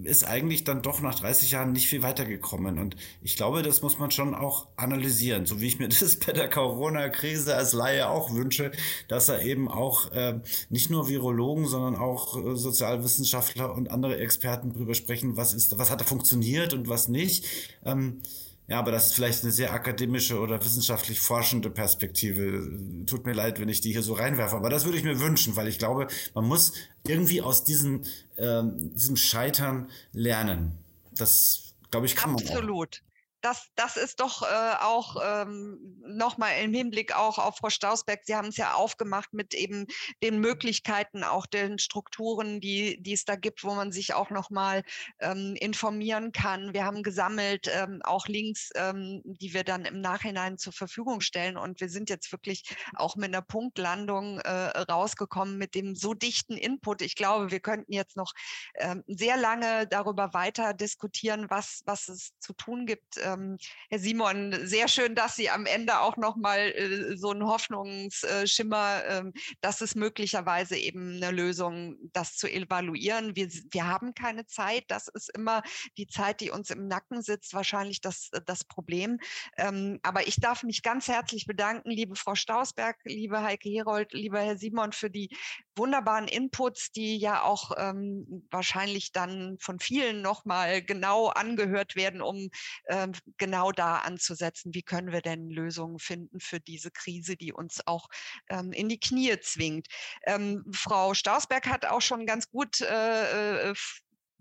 ist eigentlich dann doch nach 30 Jahren nicht viel weitergekommen. Und ich glaube, das muss man schon auch analysieren, so wie ich mir das bei der Corona-Krise als Laie auch wünsche, dass er eben auch äh, nicht nur Virologen, sondern auch äh, Sozialwissenschaftler und andere Experten drüber sprechen, was ist, was hat da funktioniert und was nicht. Ähm, ja, aber das ist vielleicht eine sehr akademische oder wissenschaftlich forschende Perspektive. Tut mir leid, wenn ich die hier so reinwerfe, aber das würde ich mir wünschen, weil ich glaube, man muss irgendwie aus diesen, ähm, diesem Scheitern lernen. Das, glaube ich, kann man. Absolut. Das, das ist doch äh, auch ähm, nochmal im Hinblick auch auf Frau Stausberg. Sie haben es ja aufgemacht mit eben den Möglichkeiten, auch den Strukturen, die, die es da gibt, wo man sich auch nochmal ähm, informieren kann. Wir haben gesammelt ähm, auch Links, ähm, die wir dann im Nachhinein zur Verfügung stellen. Und wir sind jetzt wirklich auch mit einer Punktlandung äh, rausgekommen mit dem so dichten Input. Ich glaube, wir könnten jetzt noch ähm, sehr lange darüber weiter diskutieren, was, was es zu tun gibt ähm, Herr Simon, sehr schön, dass Sie am Ende auch nochmal äh, so einen Hoffnungsschimmer, äh, dass es möglicherweise eben eine Lösung, das zu evaluieren. Wir, wir haben keine Zeit. Das ist immer die Zeit, die uns im Nacken sitzt, wahrscheinlich das, das Problem. Ähm, aber ich darf mich ganz herzlich bedanken, liebe Frau Stausberg, liebe Heike Herold, lieber Herr Simon, für die wunderbaren Inputs, die ja auch ähm, wahrscheinlich dann von vielen nochmal genau angehört werden, um ähm, genau da anzusetzen, wie können wir denn Lösungen finden für diese Krise, die uns auch ähm, in die Knie zwingt. Ähm, Frau Stausberg hat auch schon ganz gut äh, äh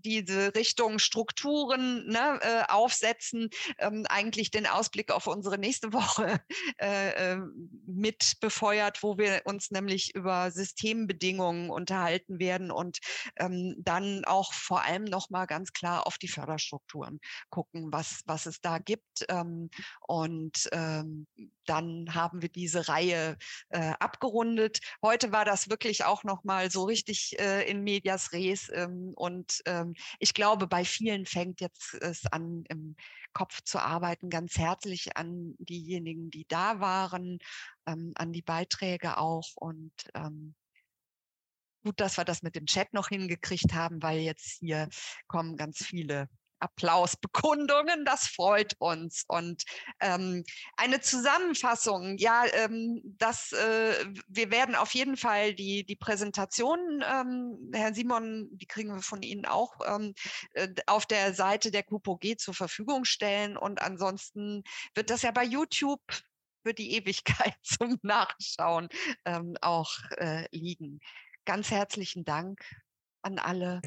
diese Richtung Strukturen ne, äh, aufsetzen, ähm, eigentlich den Ausblick auf unsere nächste Woche äh, äh, mit befeuert, wo wir uns nämlich über Systembedingungen unterhalten werden und ähm, dann auch vor allem nochmal ganz klar auf die Förderstrukturen gucken, was, was es da gibt. Ähm, und ähm, dann haben wir diese Reihe äh, abgerundet. Heute war das wirklich auch nochmal so richtig äh, in medias res ähm, und ähm, ich glaube, bei vielen fängt jetzt es an, im Kopf zu arbeiten. Ganz herzlich an diejenigen, die da waren, ähm, an die Beiträge auch und ähm, gut, dass wir das mit dem Chat noch hingekriegt haben, weil jetzt hier kommen ganz viele Applausbekundungen. Das freut uns. Und ähm, eine Zusammenfassung, ja, ähm, das, äh, wir werden auf jeden Fall die, die Präsentation, ähm, Herr Simon, die kriegen wir von Ihnen auch ähm, äh, auf der Seite der KUPOG zur Verfügung stellen. Und ansonsten wird das ja bei YouTube für die Ewigkeit zum Nachschauen ähm, auch äh, liegen. Ganz herzlichen Dank an alle.